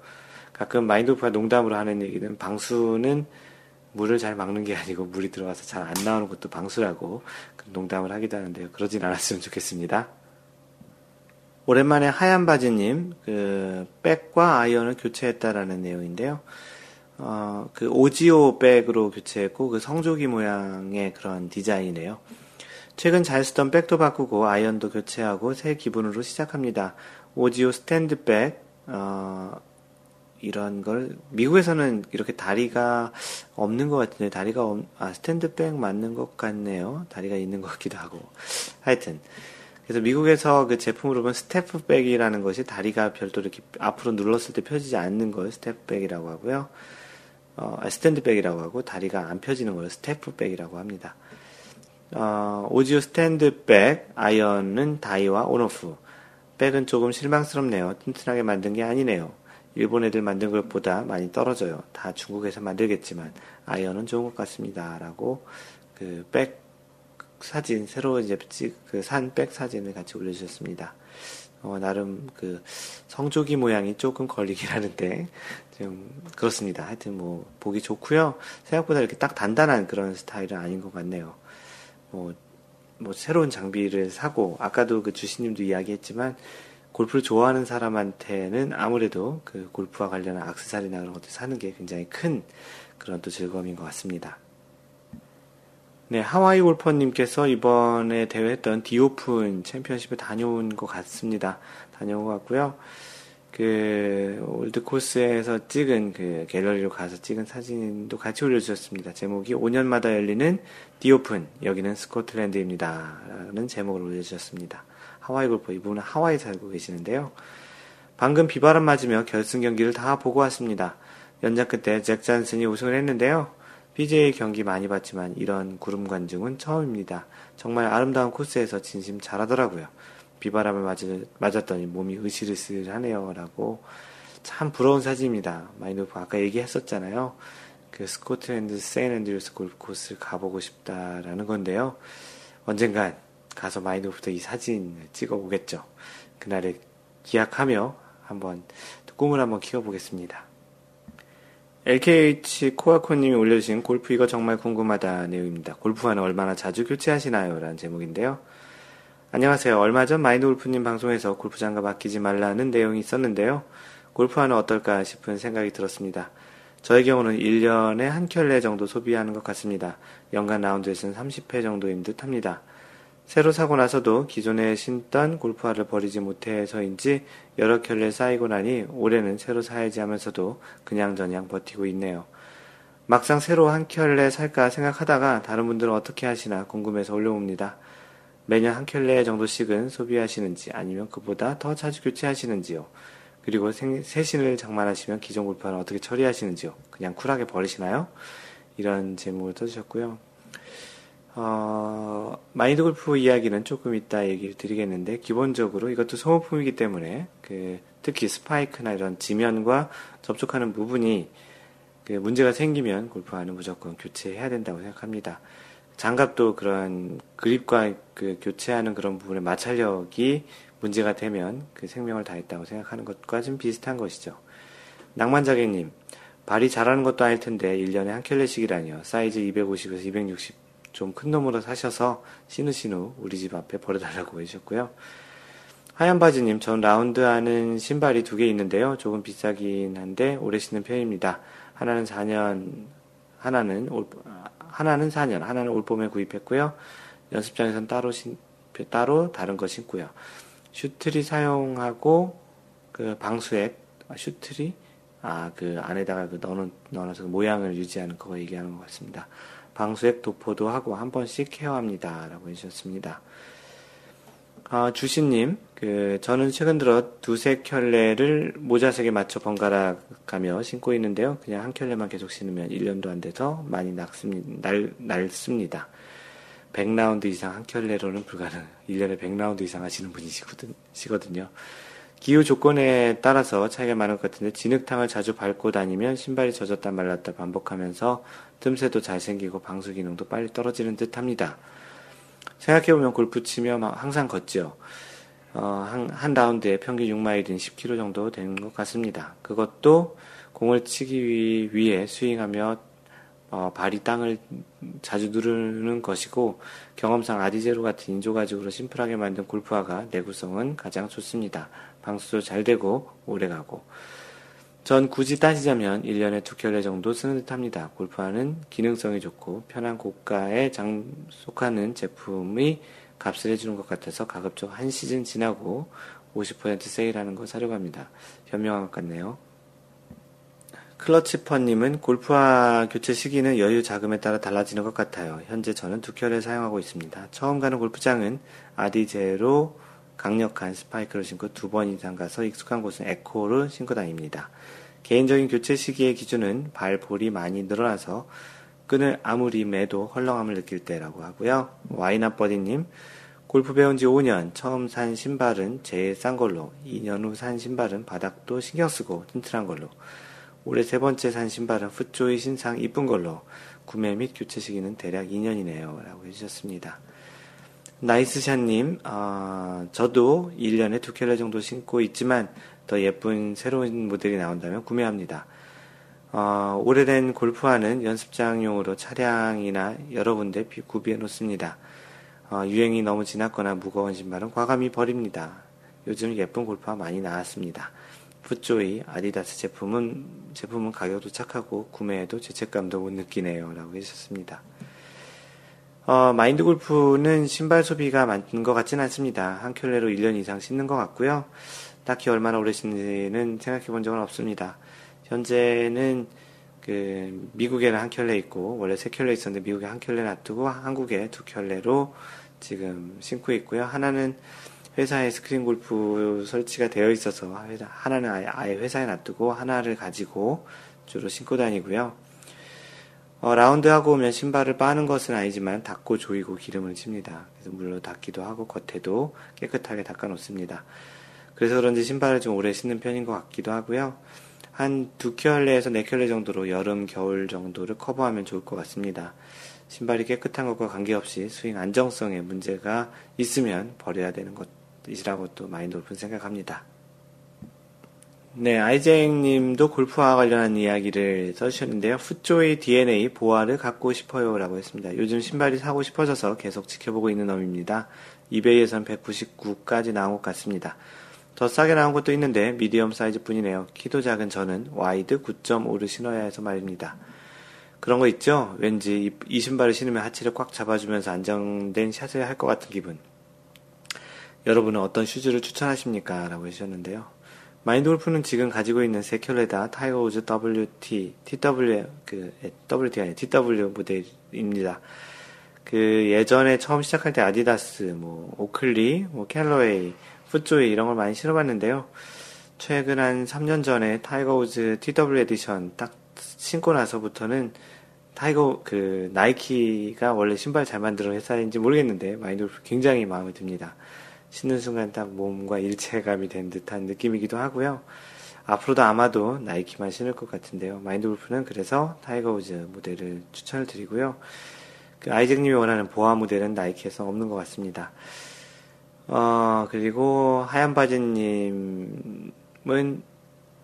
가끔 마인드오프가 농담으로 하는 얘기는 방수는 물을 잘 막는 게 아니고 물이 들어와서 잘 안 나오는 것도 방수라고 농담을 하기도 하는데요. 그러진 않았으면 좋겠습니다. 오랜만에 하얀 바지님, 그, 백과 아이언을 교체했다라는 내용인데요. 어, 그 OGIO 백으로 교체했고, 그 성조기 모양의 그런 디자인이네요. 최근 잘 쓰던 백도 바꾸고, 아이언도 교체하고, 새 기분으로 시작합니다. OGIO stand bag, 어, 이런 걸 미국에서는 이렇게 다리가 없는 것 같은데 다리가 없, 아 stand bag 맞는 것 같네요. 다리가 있는 것 같기도 하고 하여튼 그래서 미국에서 그 제품으로 보면 staff bag이라는 것이 다리가 별도로 이렇게 앞으로 눌렀을 때 펴지지 않는 걸 staff bag이라고 하고요. 어, 아, stand bag이라고 하고 다리가 안 펴지는 걸 staff bag이라고 합니다. 어, OGIO stand bag 아이언은 다이와 온오프 백은 조금 실망스럽네요. 튼튼하게 만든 게 아니네요. 일본 애들 만든 것보다 많이 떨어져요. 다 중국에서 만들겠지만 아이언은 좋은 것 같습니다. 라고 그 백 사진 새로 이제 그 산백 사진을 같이 올려주셨습니다. 어, 나름 그 성조기 모양이 조금 걸리긴 하는데 좀 그렇습니다. 하여튼 뭐 보기 좋고요. 생각보다 이렇게 딱 단단한 그런 스타일은 아닌 것 같네요. 뭐, 뭐 새로운 장비를 사고 아까도 그 주시님도 이야기했지만 골프를 좋아하는 사람한테는 아무래도 그 골프와 관련한 악세사리나 그런 것들 사는 게 굉장히 큰 그런 또 즐거움인 것 같습니다. 네, 하와이 골퍼님께서 이번에 대회했던 디오픈 챔피언십에 다녀온 것 같습니다. 다녀온 것 같고요. 그 올드 코스에서 찍은 그 갤러리로 가서 찍은 사진도 같이 올려주셨습니다. 제목이 5년마다 열리는 디오픈 여기는 스코틀랜드입니다. 라는 제목을 올려주셨습니다. 하와이 골퍼 이분은 하와이 살고 계시는데요. 방금 비바람 맞으며 결승 경기를 다 보고 왔습니다. 연장 끝에 잭 잔슨이 우승을 했는데요. PGA 경기 많이 봤지만 이런 구름 관중은 처음입니다. 정말 아름다운 코스에서 진심 잘하더라고요. 비바람을 맞았더니 몸이 으실으실하네요. 라고 참 부러운 사진입니다. 마인드 골프 아까 얘기했었잖아요. 그 스코틀랜드 세인 앤드류스 골프 코스를 가보고 싶다라는 건데요. 언젠간 가서 마인드 골프도 이 사진 찍어 보겠죠. 그날을 기약하며 한번 꿈을 한번 키워보겠습니다. LKH 코아코님이 올려주신 골프 이거 정말 궁금하다 내용입니다. 골프화는 얼마나 자주 교체하시나요? 라는 제목인데요. 안녕하세요. 얼마 전 마인드 골프님 방송에서 골프 장갑 아끼지 말라는 내용이 있었는데요. 골프화는 어떨까 싶은 생각이 들었습니다. 저의 경우는 1년에 한 켤레 정도 소비하는 것 같습니다. 연간 라운드에서는 30회 정도인 듯 합니다. 새로 사고 나서도 기존에 신던 골프화를 버리지 못해서인지 여러 켤레 쌓이고 나니 올해는 새로 사야지 하면서도 그냥저냥 버티고 있네요. 막상 새로 한 켤레 살까 생각하다가 다른 분들은 어떻게 하시나 궁금해서 올려봅니다. 매년 한 켤레 정도씩은 소비하시는지 아니면 그보다 더 자주 교체하시는지요. 그리고 생, 새 신을 장만하시면 기존 골프화는 어떻게 처리하시는지요. 그냥 쿨하게 버리시나요? 이런 제목을 써주셨고요. 어, 마인드 골프 이야기는 조금 이따 얘기를 드리겠는데, 기본적으로 이것도 소모품이기 때문에, 그, 특히 스파이크나 이런 지면과 접촉하는 부분이 그 문제가 생기면 골프화는 무조건 교체해야 된다고 생각합니다. 장갑도 그런 그립과 그 교체하는 그런 부분의 마찰력이 문제가 되면 그 생명을 다했다고 생각하는 것과 좀 비슷한 것이죠. 낭만자객님, 발이 자라는 것도 아닐 텐데 1년에 한 켤레씩이라니요. 사이즈 250에서 260 좀 큰 놈으로 사셔서 신으신 후 우리 집 앞에 버려달라고 해주셨고요. 하얀 바지님, 전 라운드 하는 신발이 두 개 있는데요. 조금 비싸긴 한데 오래 신는 편입니다. 하나는 4년, 하나는 올, 하나는 4년, 하나는 올 봄에 구입했고요. 연습장에선 따로 신, 따로 다른 거 신고요. shoe tree 사용하고 그 방수액, 아, shoe tree, 아, 그 안에다가 그 넣는, 넣어서 모양을 유지하는 그거 얘기하는 것 같습니다. 방수액 도포도 하고 한 번씩 케어합니다. 라고 해주셨습니다. 아, 주신님, 그, 저는 최근 들어 두세 켤레를 모자색에 맞춰 번갈아 가며 신고 있는데요. 그냥 한 켤레만 계속 신으면 1년도 안 돼서 많이 낡습니다, 낡, 낡습니다. 100라운드 이상 한 켤레로는 불가능. 1년에 100라운드 이상 하시는 분이시거든요. 기후 조건에 따라서 차이가 많을 것 같은데 진흙탕을 자주 밟고 다니면 신발이 젖었다 말랐다 반복하면서 틈새도 잘 생기고 방수 기능도 빨리 떨어지는 듯 합니다. 생각해보면 골프 치면 항상 걷죠. 어, 한, 한 라운드에 평균 6마일인 10km 정도 되는 것 같습니다. 그것도 공을 치기 위해 스윙하며 어, 발이 땅을 자주 누르는 것이고 경험상 아디제로 같은 인조 가죽으로 심플하게 만든 골프화가 내구성은 가장 좋습니다. 방수도 잘 되고 오래가고 전 굳이 따지자면 1년에 두 켤레 정도 쓰는 듯 합니다. 골프화는 기능성이 좋고 편한 고가에 장속하는 제품이 값을 해주는 것 같아서 가급적 한 시즌 지나고 50% 세일하는 거 사려고 합니다. 현명한 것 같네요. 클러치퍼님은 골프화 교체 시기는 여유 자금에 따라 달라지는 것 같아요. 현재 저는 두 켤레 사용하고 있습니다. 처음 가는 골프장은 아디제로 강력한 스파이크를 신고 두 번 이상 가서 익숙한 곳은 에코를 신고 다닙니다. 개인적인 교체 시기의 기준은 발볼이 많이 늘어나서 끈을 아무리 매도 헐렁함을 느낄 때라고 하고요. 와이나버디님, 골프 배운 지 5년, 처음 산 신발은 제일 싼 걸로, 2년 후 산 신발은 바닥도 신경 쓰고 튼튼한 걸로, 올해 세 번째 산 신발은 풋조이 신상 이쁜 걸로, 구매 및 교체 시기는 대략 2년이네요. 라고 해주셨습니다. 나이스샷님, 어, 저도 1년에 두 켤레 정도 신고 있지만 더 예쁜 새로운 모델이 나온다면 구매합니다. 어, 오래된 골프화는 연습장용으로 차량이나 여러 군데 구비해 놓습니다. 어, 유행이 너무 지났거나 무거운 신발은 과감히 버립니다. 요즘 예쁜 골프화 많이 나왔습니다. 풋조이, 아디다스 제품은, 제품은 가격도 착하고 구매해도 죄책감도 못 느끼네요. 라고 해주셨습니다. 어, 마인드 골프는 신발 소비가 많은 것 같지는 않습니다. 한 켤레로 1년 이상 신는 것 같고요. 딱히 얼마나 오래 신는지는 생각해 본 적은 없습니다. 현재는 그 미국에는 한 켤레 있고 원래 세 켤레 있었는데 미국에 한 켤레 놔두고 한국에 두 켤레로 지금 신고 있고요. 하나는 회사에 스크린 골프 설치가 되어 있어서 하나는 아예, 아예 회사에 놔두고 하나를 가지고 주로 신고 다니고요. 어, 라운드 하고 오면 신발을 빠는 것은 아니지만 닦고 조이고 기름을 칩니다. 그래서 물로 닦기도 하고 겉에도 깨끗하게 닦아 놓습니다. 그래서 그런지 신발을 좀 오래 신는 편인 것 같기도 하고요. 한 두 켤레에서 네 켤레 정도로 여름, 겨울 정도를 커버하면 좋을 것 같습니다. 신발이 깨끗한 것과 관계없이 스윙 안정성에 문제가 있으면 버려야 되는 것이라고 또 마인드 골픈 생각합니다. 네, 아이쟁 님도 골프와 관련한 이야기를 써주셨는데요. 풋조이 DNA 보아를 갖고 싶어요. 라고 했습니다. 요즘 신발이 사고 싶어져서 계속 지켜보고 있는 놈입니다. 이베이에선 199까지 나온 것 같습니다. 더 싸게 나온 것도 있는데 medium 사이즈 뿐이네요. 키도 작은 저는 wide 9.5를 신어야 해서 말입니다. 그런 거 있죠? 왠지 이 신발을 신으면 하체를 꽉 잡아주면서 안정된 샷을 할 것 같은 기분. 여러분은 어떤 shoes를 추천하십니까? 라고 해주셨는데요. 마인드 골프는 지금 가지고 있는 세 켤레 다 타이거 우즈 WT, TW, 그, WT가 아니라 TW 모델입니다. 그 예전에 처음 시작할 때 아디다스, 뭐 오클리, 뭐 캘러웨이, 풋조이 이런 걸 많이 신어봤는데요. 최근 한 3년 전에 타이거 우즈 TW edition 딱 신고 나서부터는 타이거 그 나이키가 원래 신발 잘 만드는 회사인지 모르겠는데 마인드 골프 굉장히 마음에 듭니다. 신는 순간 딱 몸과 일체감이 된 듯한 느낌이기도 하고요. 앞으로도 아마도 나이키만 신을 것 같은데요. 마인드 골프는 그래서 타이거 우즈 모델을 추천을 드리고요. 그 아이잭님이 원하는 보아 모델은 나이키에서 없는 것 같습니다. 어, 그리고 하얀 바지님은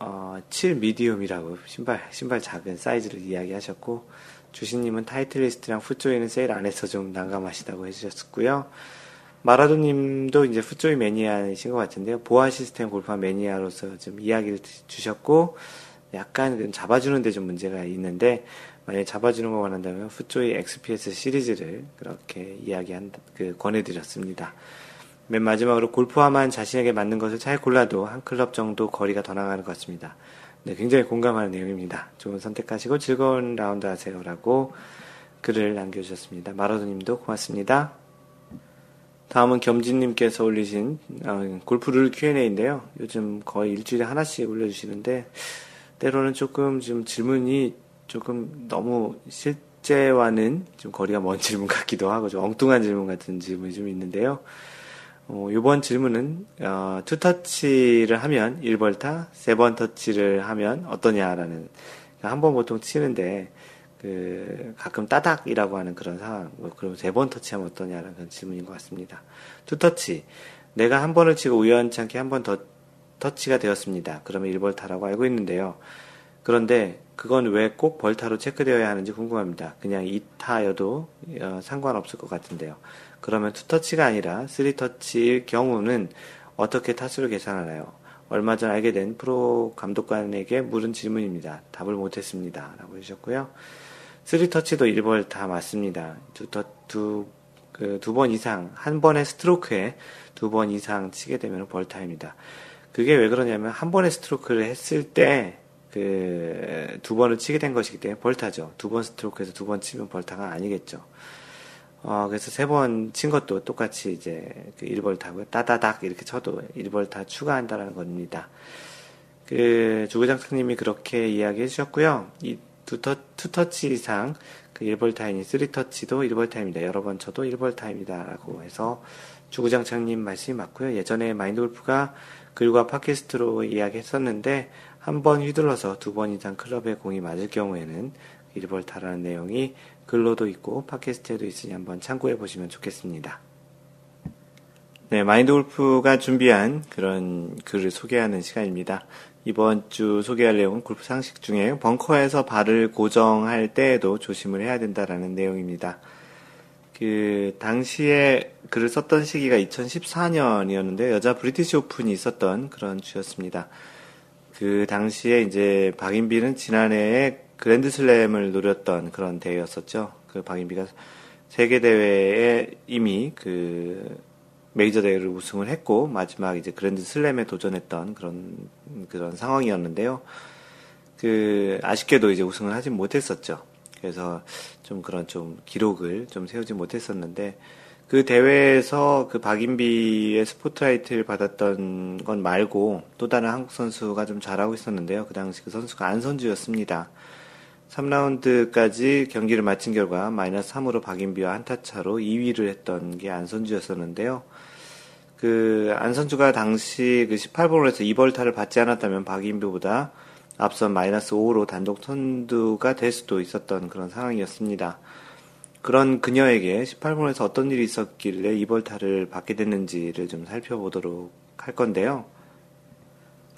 어, 7 미디움이라고 신발 신발 작은 사이즈를 이야기하셨고 주신님은 타이틀리스트랑 풋조이는 세일 안 해서 좀 난감하시다고 해주셨고요. 마라도님도 이제 풋조이 매니아이신 것 같은데요. 보아 시스템 골프화 매니아로서 좀 이야기를 주셨고 약간 잡아주는 데 좀 문제가 있는데 만약에 잡아주는 거 원한다면 풋조이 XPS 시리즈를 그렇게 이야기한 그 권해드렸습니다. 맨 마지막으로 골프화만 자신에게 맞는 것을 잘 골라도 한 클럽 정도 거리가 더 나가는 것 같습니다. 네, 굉장히 공감하는 내용입니다. 좋은 선택하시고 즐거운 라운드 하세요라고 글을 남겨주셨습니다. 마라도님도 고맙습니다. 다음은 겸진님께서 올리신 어, 골프룰 Q&A인데요. 요즘 거의 일주일에 하나씩 올려주시는데 때로는 조금 좀 질문이 조금 너무 실제와는 좀 거리가 먼 질문 같기도 하고 좀 엉뚱한 질문 같은 질문이 좀 있는데요. 어, 이번 질문은 어, two touch를 하면 1벌타, 세 번 터치를 하면 어떠냐라는 그러니까 한번 보통 치는데 그 가끔 따닥이라고 하는 그런 상황, 뭐 그럼 세 번 터치하면 어떠냐라는 그런 질문인 것 같습니다. two touch 내가 한 번을 치고 우연찮게 한 번 더 터치가 되었습니다. 그러면 1벌타라고 알고 있는데요. 그런데 그건 왜 꼭 벌타로 체크되어야 하는지 궁금합니다. 그냥 2타여도 어, 상관없을 것 같은데요. 그러면 투터치가 아니라 3터치일 경우는 어떻게 타수를 계산하나요? 얼마 전 알게 된 프로 감독관에게 물은 질문입니다. 답을 못했습니다. 라고 해주셨고요. 3터치도 1벌 다 맞습니다. 두, 두, 그, 두 번 이상, 한 번의 스트로크에 두 번 이상 치게 되면 벌타입니다. 그게 왜 그러냐면, 한 번의 스트로크를 했을 때, 그, 두 번을 치게 된 것이기 때문에 벌타죠. 두 번 스트로크에서 두 번 치면 벌타가 아니겠죠. 어, 그래서 세 번 친 것도 똑같이 이제 그 1벌타고 따다닥 이렇게 쳐도 1벌타 추가한다라는 겁니다. 그 주구장창님이 그렇게 이야기해 주셨고요. 이 두터, two touch 이상 그 1벌타임이 3터치도 1벌타임입니다. 여러 번 쳐도 1벌타임이다. 라고 해서 주구장창님 말씀이 맞고요. 예전에 마인드 골프가 글과 팟캐스트로 이야기했었는데 한 번 휘둘러서 두 번 이상 클럽에 공이 맞을 경우에는 1벌 타라는 내용이 글로도 있고 팟캐스트에도 있으니 한번 참고해 보시면 좋겠습니다. 네, 마인드 골프가 준비한 그런 글을 소개하는 시간입니다. 이번 주 소개할 내용은 골프 상식 중에 벙커에서 발을 고정할 때에도 조심을 해야 된다라는 내용입니다. 그 당시에 글을 썼던 시기가 2014년이었는데 여자 브리티시 오픈이 있었던 그런 주였습니다. 그 당시에 이제 박인비는 지난해에 그랜드슬램을 노렸던 그런 대회였었죠. 그 박인비가 세계 대회에 이미 그 메이저 대회를 우승을 했고 마지막 이제 그랜드슬램에 도전했던 그런 그런 상황이었는데요. 그 아쉽게도 이제 우승을 하진 못했었죠. 그래서 좀 그런 좀 기록을 좀 세우지 못했었는데 그 대회에서 그 박인비의 스포트라이트를 받았던 건 말고 또 다른 한국 선수가 좀 잘하고 있었는데요. 그 당시 그 선수가 안선주였습니다. 3라운드까지 경기를 마친 결과 마이너스 3으로 박인비와 한타 차로 2위를 했던 게 안선주였었는데요. 그 안선주가 당시 그 18번홀에서 2벌타를 받지 않았다면 박인비보다 앞선 마이너스 5로 단독 선두가 될 수도 있었던 그런 상황이었습니다. 그런 그녀에게 18번홀에서 어떤 일이 있었길래 2벌타를 받게 됐는지를 좀 살펴보도록 할 건데요.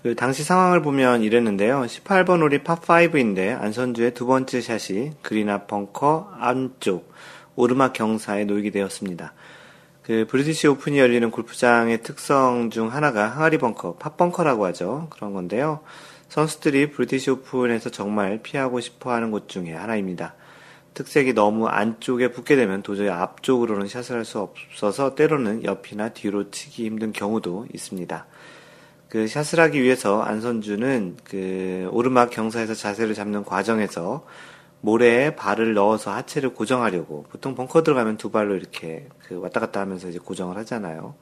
그 당시 상황을 보면 이랬는데요. 18번 홀이 파5인데 안선주의 두 번째 샷이 그린 앞 벙커 안쪽 오르막 경사에 놓이게 되었습니다. 그 브리티시 오픈이 열리는 골프장의 특성 중 하나가 항아리 벙커, pot bunker라고 하죠. 그런 건데요. 선수들이 브리티시 오픈에서 정말 피하고 싶어 하는 곳 중에 하나입니다. 특히 너무 안쪽에 붙게 되면 도저히 앞쪽으로는 샷을 할 수 없어서 때로는 옆이나 뒤로 치기 힘든 경우도 있습니다. 그 샷을 하기 위해서 안선주는 그 오르막 경사에서 자세를 잡는 과정에서 모래에 발을 넣어서 하체를 고정하려고 보통 벙커 들어가면 두 발로 이렇게 그 왔다 갔다 하면서 이제 고정을 하잖아요.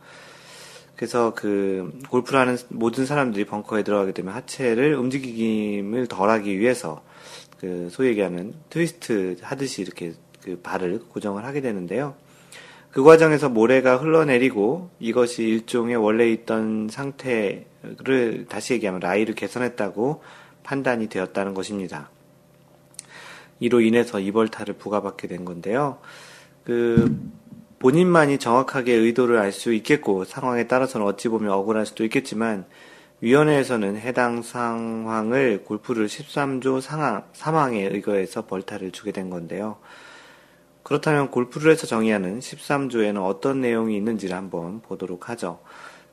그래서 그 골프라는 모든 사람들이 벙커에 들어가게 되면 하체를 움직임을 덜하기 위해서 그 소위 얘기하는 트위스트 하듯이 이렇게 그 발을 고정을 하게 되는데요. 그 과정에서 모래가 흘러내리고 이것이 일종의 원래 있던 상태를 다시 얘기하면 라이를 개선했다고 판단이 되었다는 것입니다. 이로 인해서 이벌타를 부과받게 된 건데요. 그 본인만이 정확하게 의도를 알 수 있겠고 상황에 따라서는 어찌 보면 억울할 수도 있겠지만 위원회에서는 해당 상황을 골프를 13조 상황, 사망에 의거해서 벌타를 주게 된 건데요. 그렇다면 골프를해서 정의하는 13조에는 어떤 내용이 있는지를 한번 보도록 하죠.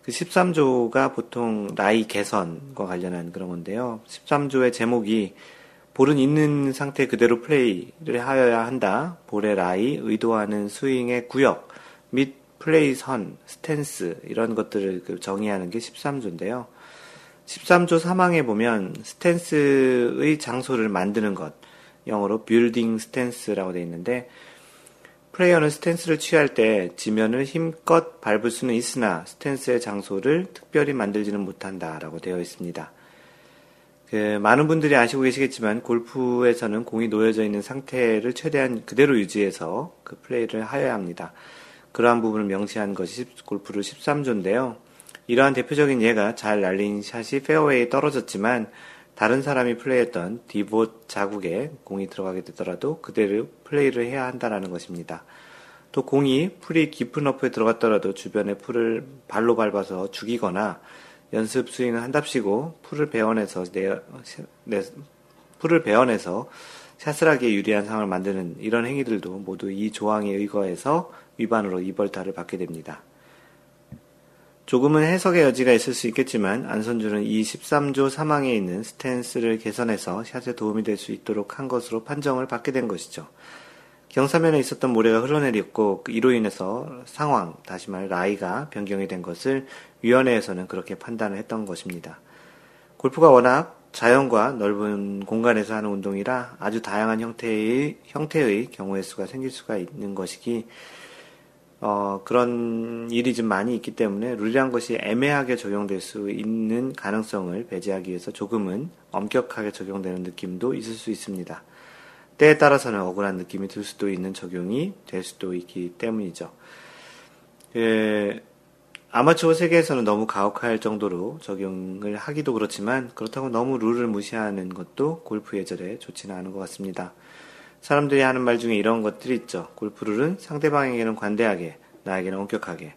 그 13조가 보통 라이 개선과 관련한 그런 건데요. 13조의 제목이 볼은 있는 상태 그대로 플레이를 하여야 한다. 볼의 라이, 의도하는 스윙의 구역, 및 플레이 선, 스탠스, 이런 것들을 그 정의하는 게 13조인데요. 13조 3항에 보면 스탠스의 장소를 만드는 것, 영어로 building stance라고 되어 있는데, 플레이어는 스탠스를 취할 때 지면을 힘껏 밟을 수는 있으나 스탠스의 장소를 특별히 만들지는 못한다 라고 되어 있습니다. 그 많은 분들이 아시고 계시겠지만 골프에서는 공이 놓여져 있는 상태를 최대한 그대로 유지해서 그 플레이를 하여야 합니다. 그러한 부분을 명시한 것이 골프룰 13조인데요. 이러한 대표적인 예가 잘 날린 샷이 페어웨이에 떨어졌지만 다른 사람이 플레이했던 디봇 자국에 공이 들어가게 되더라도 그대로 플레이를 해야 한다는 것입니다. 또 공이 풀이 깊은 러프에 들어갔더라도 주변에 풀을 발로 밟아서 죽이거나 연습 스윙을 한답시고 풀을 베어내서 내, 내, 풀을 베어내서 하기에 유리한 상황을 만드는 이런 행위들도 모두 이 조항에 의거해서 위반으로 이벌타를 받게 됩니다. 조금은 해석의 여지가 있을 수 있겠지만 안선주는 이 13조 3항에 있는 스탠스를 개선해서 샷에 도움이 될 수 있도록 한 것으로 판정을 받게 된 것이죠. 경사면에 있었던 모래가 흘러내렸고 이로 인해서 상황, 다시 말 라이가 변경이 된 것을 위원회에서는 그렇게 판단을 했던 것입니다. 골프가 워낙 자연과 넓은 공간에서 하는 운동이라 아주 다양한 형태의, 형태의 경우의 수가 생길 수가 있는 것이기 어, 그런 일이 좀 많이 있기 때문에 룰이란 것이 애매하게 적용될 수 있는 가능성을 배제하기 위해서 조금은 엄격하게 적용되는 느낌도 있을 수 있습니다. 때에 따라서는 억울한 느낌이 들 수도 있는 적용이 될 수도 있기 때문이죠. 예, 아마추어 세계에서는 너무 가혹할 정도로 적용을 하기도 그렇지만 그렇다고 너무 룰을 무시하는 것도 골프 예절에 좋지는 않은 것 같습니다. 사람들이 하는 말 중에 이런 것들이 있죠. 골프룰은 상대방에게는 관대하게, 나에게는 엄격하게.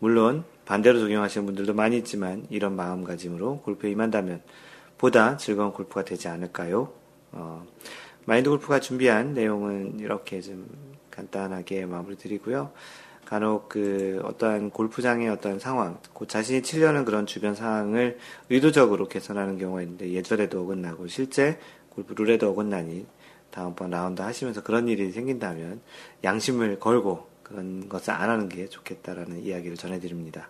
물론 반대로 적용하시는 분들도 많이 있지만 이런 마음가짐으로 골프에 임한다면 보다 즐거운 골프가 되지 않을까요? 어, 마인드 골프가 준비한 내용은 이렇게 좀 간단하게 마무리 드리고요. 간혹 그 어떠한 골프장의 어떤 상황, 곧 자신이 치려는 그런 주변 상황을 의도적으로 개선하는 경우가 있는데 예절에도 어긋나고 실제 골프 룰에도 어긋나니 다음번 라운드 하시면서 그런 일이 생긴다면 양심을 걸고 그런 것을 안 하는 게 좋겠다라는 이야기를 전해드립니다.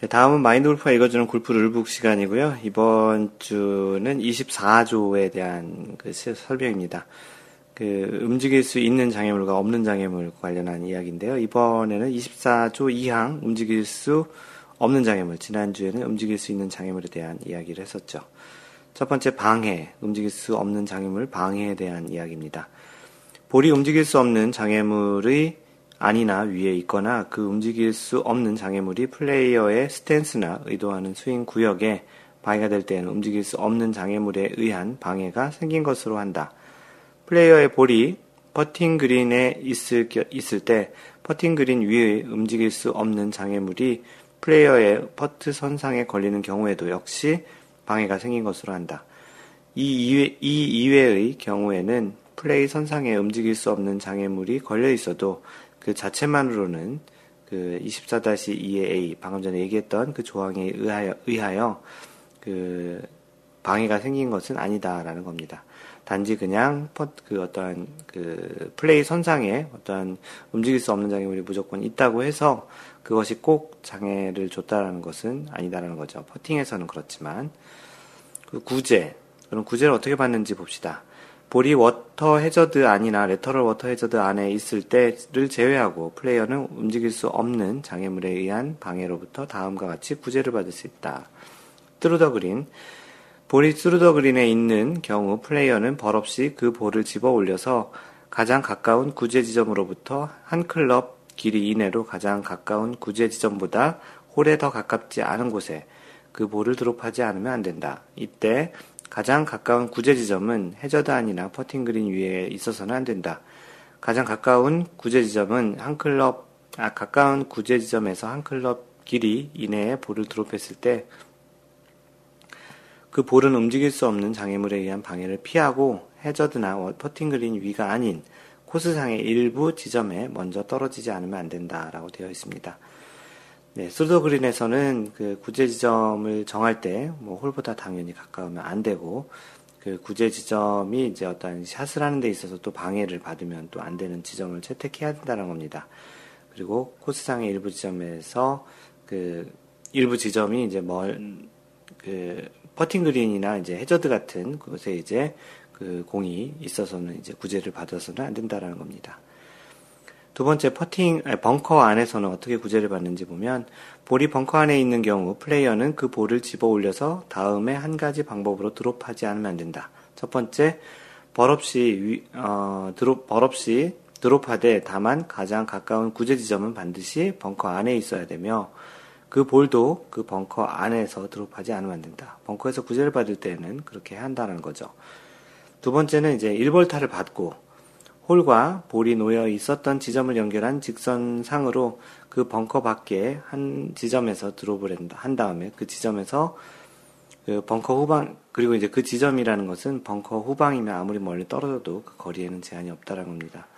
네, 다음은 마인드 골프가 읽어주는 골프 룰북 시간이고요. 이번 주는 24조에 대한 그 설명입니다. 그 움직일 수 있는 장애물과 없는 장애물 관련한 이야기인데요. 이번에는 24조 2항 움직일 수 없는 장애물, 지난주에는 움직일 수 있는 장애물에 대한 이야기를 했었죠. 첫 번째 방해, 움직일 수 없는 장애물 방해에 대한 이야기입니다. 볼이 움직일 수 없는 장애물의 안이나 위에 있거나 그 움직일 수 없는 장애물이 플레이어의 스탠스나 의도하는 스윙 구역에 방해가 될 때에는 움직일 수 없는 장애물에 의한 방해가 생긴 것으로 한다. 플레이어의 볼이 퍼팅 그린에 있을, 있을 때 퍼팅 그린 위에 움직일 수 없는 장애물이 플레이어의 퍼트 선상에 걸리는 경우에도 역시 방해가 생긴 것으로 한다. 이, 이외, 이 이외의 경우에는 플레이 선상에 움직일 수 없는 장애물이 걸려 있어도 그 자체만으로는 그 24-2의 A, 방금 전에 얘기했던 그 조항에 의하여, 의하여 그 방해가 생긴 것은 아니다라는 겁니다. 단지 그냥 그 어떠한 그 플레이 선상에 어떠한 움직일 수 없는 장애물이 무조건 있다고 해서 그것이 꼭 장애를 줬다라는 것은 아니다라는 거죠. 퍼팅에서는 그렇지만 그 구제 그럼 구제를 어떻게 받는지 봅시다. 볼이 워터 해저드 안이나 lateral water hazard 안에 있을 때를 제외하고 플레이어는 움직일 수 없는 장애물에 의한 방해로부터 다음과 같이 구제를 받을 수 있다. through the green 볼이 through the green에 있는 경우 플레이어는 벌없이 그 볼을 집어 올려서 가장 가까운 구제 지점으로부터 한 클럽 길이 이내로 가장 가까운 구제 지점보다 홀에 더 가깝지 않은 곳에 그 볼을 드롭하지 않으면 안 된다. 이때 가장 가까운 구제 지점은 해저드 안이나 퍼팅 그린 위에 있어서는 안 된다. 가장 가까운 구제 지점은 한 클럽, 아, 가까운 구제 지점에서 한 클럽 길이 이내에 볼을 드롭했을 때 그 볼은 움직일 수 없는 장애물에 의한 방해를 피하고 해저드나 퍼팅 그린 위가 아닌 코스상의 일부 지점에 먼저 떨어지지 않으면 안 된다라고 되어 있습니다. 네, through the green에서는 그 구제 지점을 정할 때, 뭐, 홀보다 당연히 가까우면 안 되고, 그 구제 지점이 이제 어떤 샷을 하는 데 있어서 또 방해를 받으면 또 안 되는 지점을 채택해야 된다는 겁니다. 그리고 코스상의 일부 지점에서 그 일부 지점이 이제 멀, 그, 퍼팅 그린이나 이제 해저드 같은 곳에 이제 그 공이 있어서는 이제 구제를 받아서는 안 된다라는 겁니다. 두 번째 퍼팅 벙커 안에서는 어떻게 구제를 받는지 보면 볼이 벙커 안에 있는 경우 플레이어는 그 볼을 집어 올려서 다음의 한 가지 방법으로 드롭하지 않으면 안 된다. 첫 번째 벌 없이 어, 드롭 벌 없이 드롭하되 다만 가장 가까운 구제 지점은 반드시 벙커 안에 있어야 되며 그 볼도 그 벙커 안에서 드롭하지 않으면 안 된다. 벙커에서 구제를 받을 때는 그렇게 한다는 거죠. 두 번째는 이제 1벌타를 받고 홀과 볼이 놓여 있었던 지점을 연결한 직선상으로 그 벙커 밖에 한 지점에서 드롭을 한 다음에 그 지점에서 그 벙커 후방 그리고 이제 그 지점이라는 것은 벙커 후방이면 아무리 멀리 떨어져도 그 거리에는 제한이 없다라는 겁니다.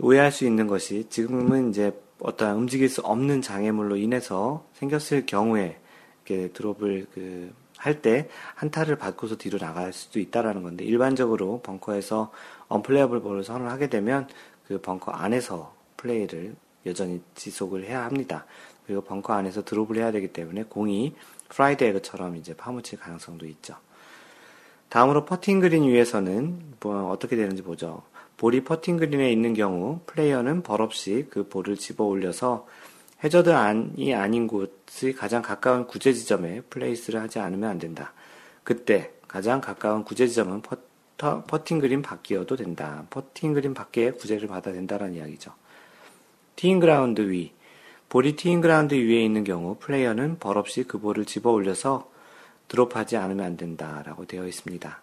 오해할 수 있는 것이 지금은 이제 어떠한 움직일 수 없는 장애물로 인해서 생겼을 경우에 이렇게 드롭을 그 할 때 한타를 받고서 뒤로 나갈 수도 있다라는 건데 일반적으로 벙커에서 언플레이어블 볼을 선언하게 되면 그 벙커 안에서 플레이를 여전히 지속을 해야 합니다. 그리고 벙커 안에서 드롭을 해야 되기 때문에 공이 fried egg처럼 이제 파묻힐 가능성도 있죠. 다음으로 퍼팅 그린 위에서는 뭐 어떻게 되는지 보죠. 볼이 퍼팅 그린에 있는 경우 플레이어는 벌없이 그 볼을 집어 올려서 해저드 안이 아닌 곳의 가장 가까운 구제 지점에 place를 하지 않으면 안 된다. 그때 가장 가까운 구제 지점은 퍼터, 퍼팅 그린 밖이어도 된다. 퍼팅 그린 밖에 구제를 받아야 된다는 이야기죠. 티잉 그라운드 위. 볼이 티잉 그라운드 위에 있는 경우 플레이어는 벌 없이 그 볼을 집어 올려서 드롭하지 않으면 안 된다라고 되어 있습니다.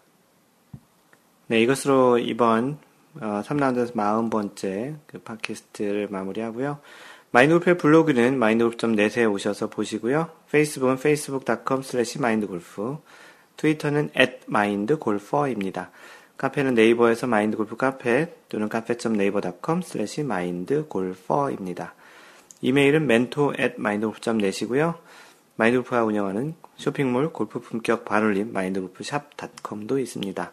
네, 이것으로 이번 어, 3라운드 40번째 그 팟캐스트를 마무리하고요. 마인드골프의 블로그는 mindgolf.net에 오셔서 보시고요. 페이스북은 facebook.com slash mindgolf, 트위터는 at mindgolfer입니다. 카페는 네이버에서 마인드골프 카페 또는 cafe.naver.com slash mindgolfer입니다. 이메일은 mentor at mindgolf.net이고요. 마인드골프가 운영하는 쇼핑몰 골프 품격 반올림 mindgolfshop.com도 있습니다.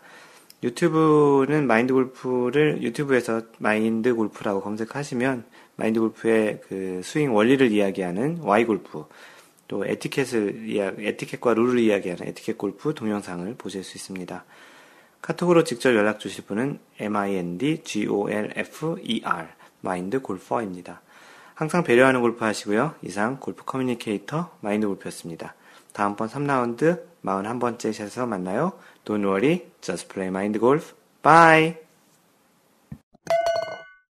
유튜브는 마인드 골프를 유튜브에서 마인드 골프라고 검색하시면 마인드 골프의 그 스윙 원리를 이야기하는 Why 골프 또 에티켓을 이야 에티켓과 룰을 이야기하는 에티켓 골프 동영상을 보실 수 있습니다. 카톡으로 직접 연락 주실 분은 mindgolfer 마인드 골퍼입니다. 항상 배려하는 골프 하시고요. 이상 골프 커뮤니케이터 마인드 골프였습니다. 다음번 3라운드 41번째 샷에서 만나요. Don't worry, just play mind golf. Bye!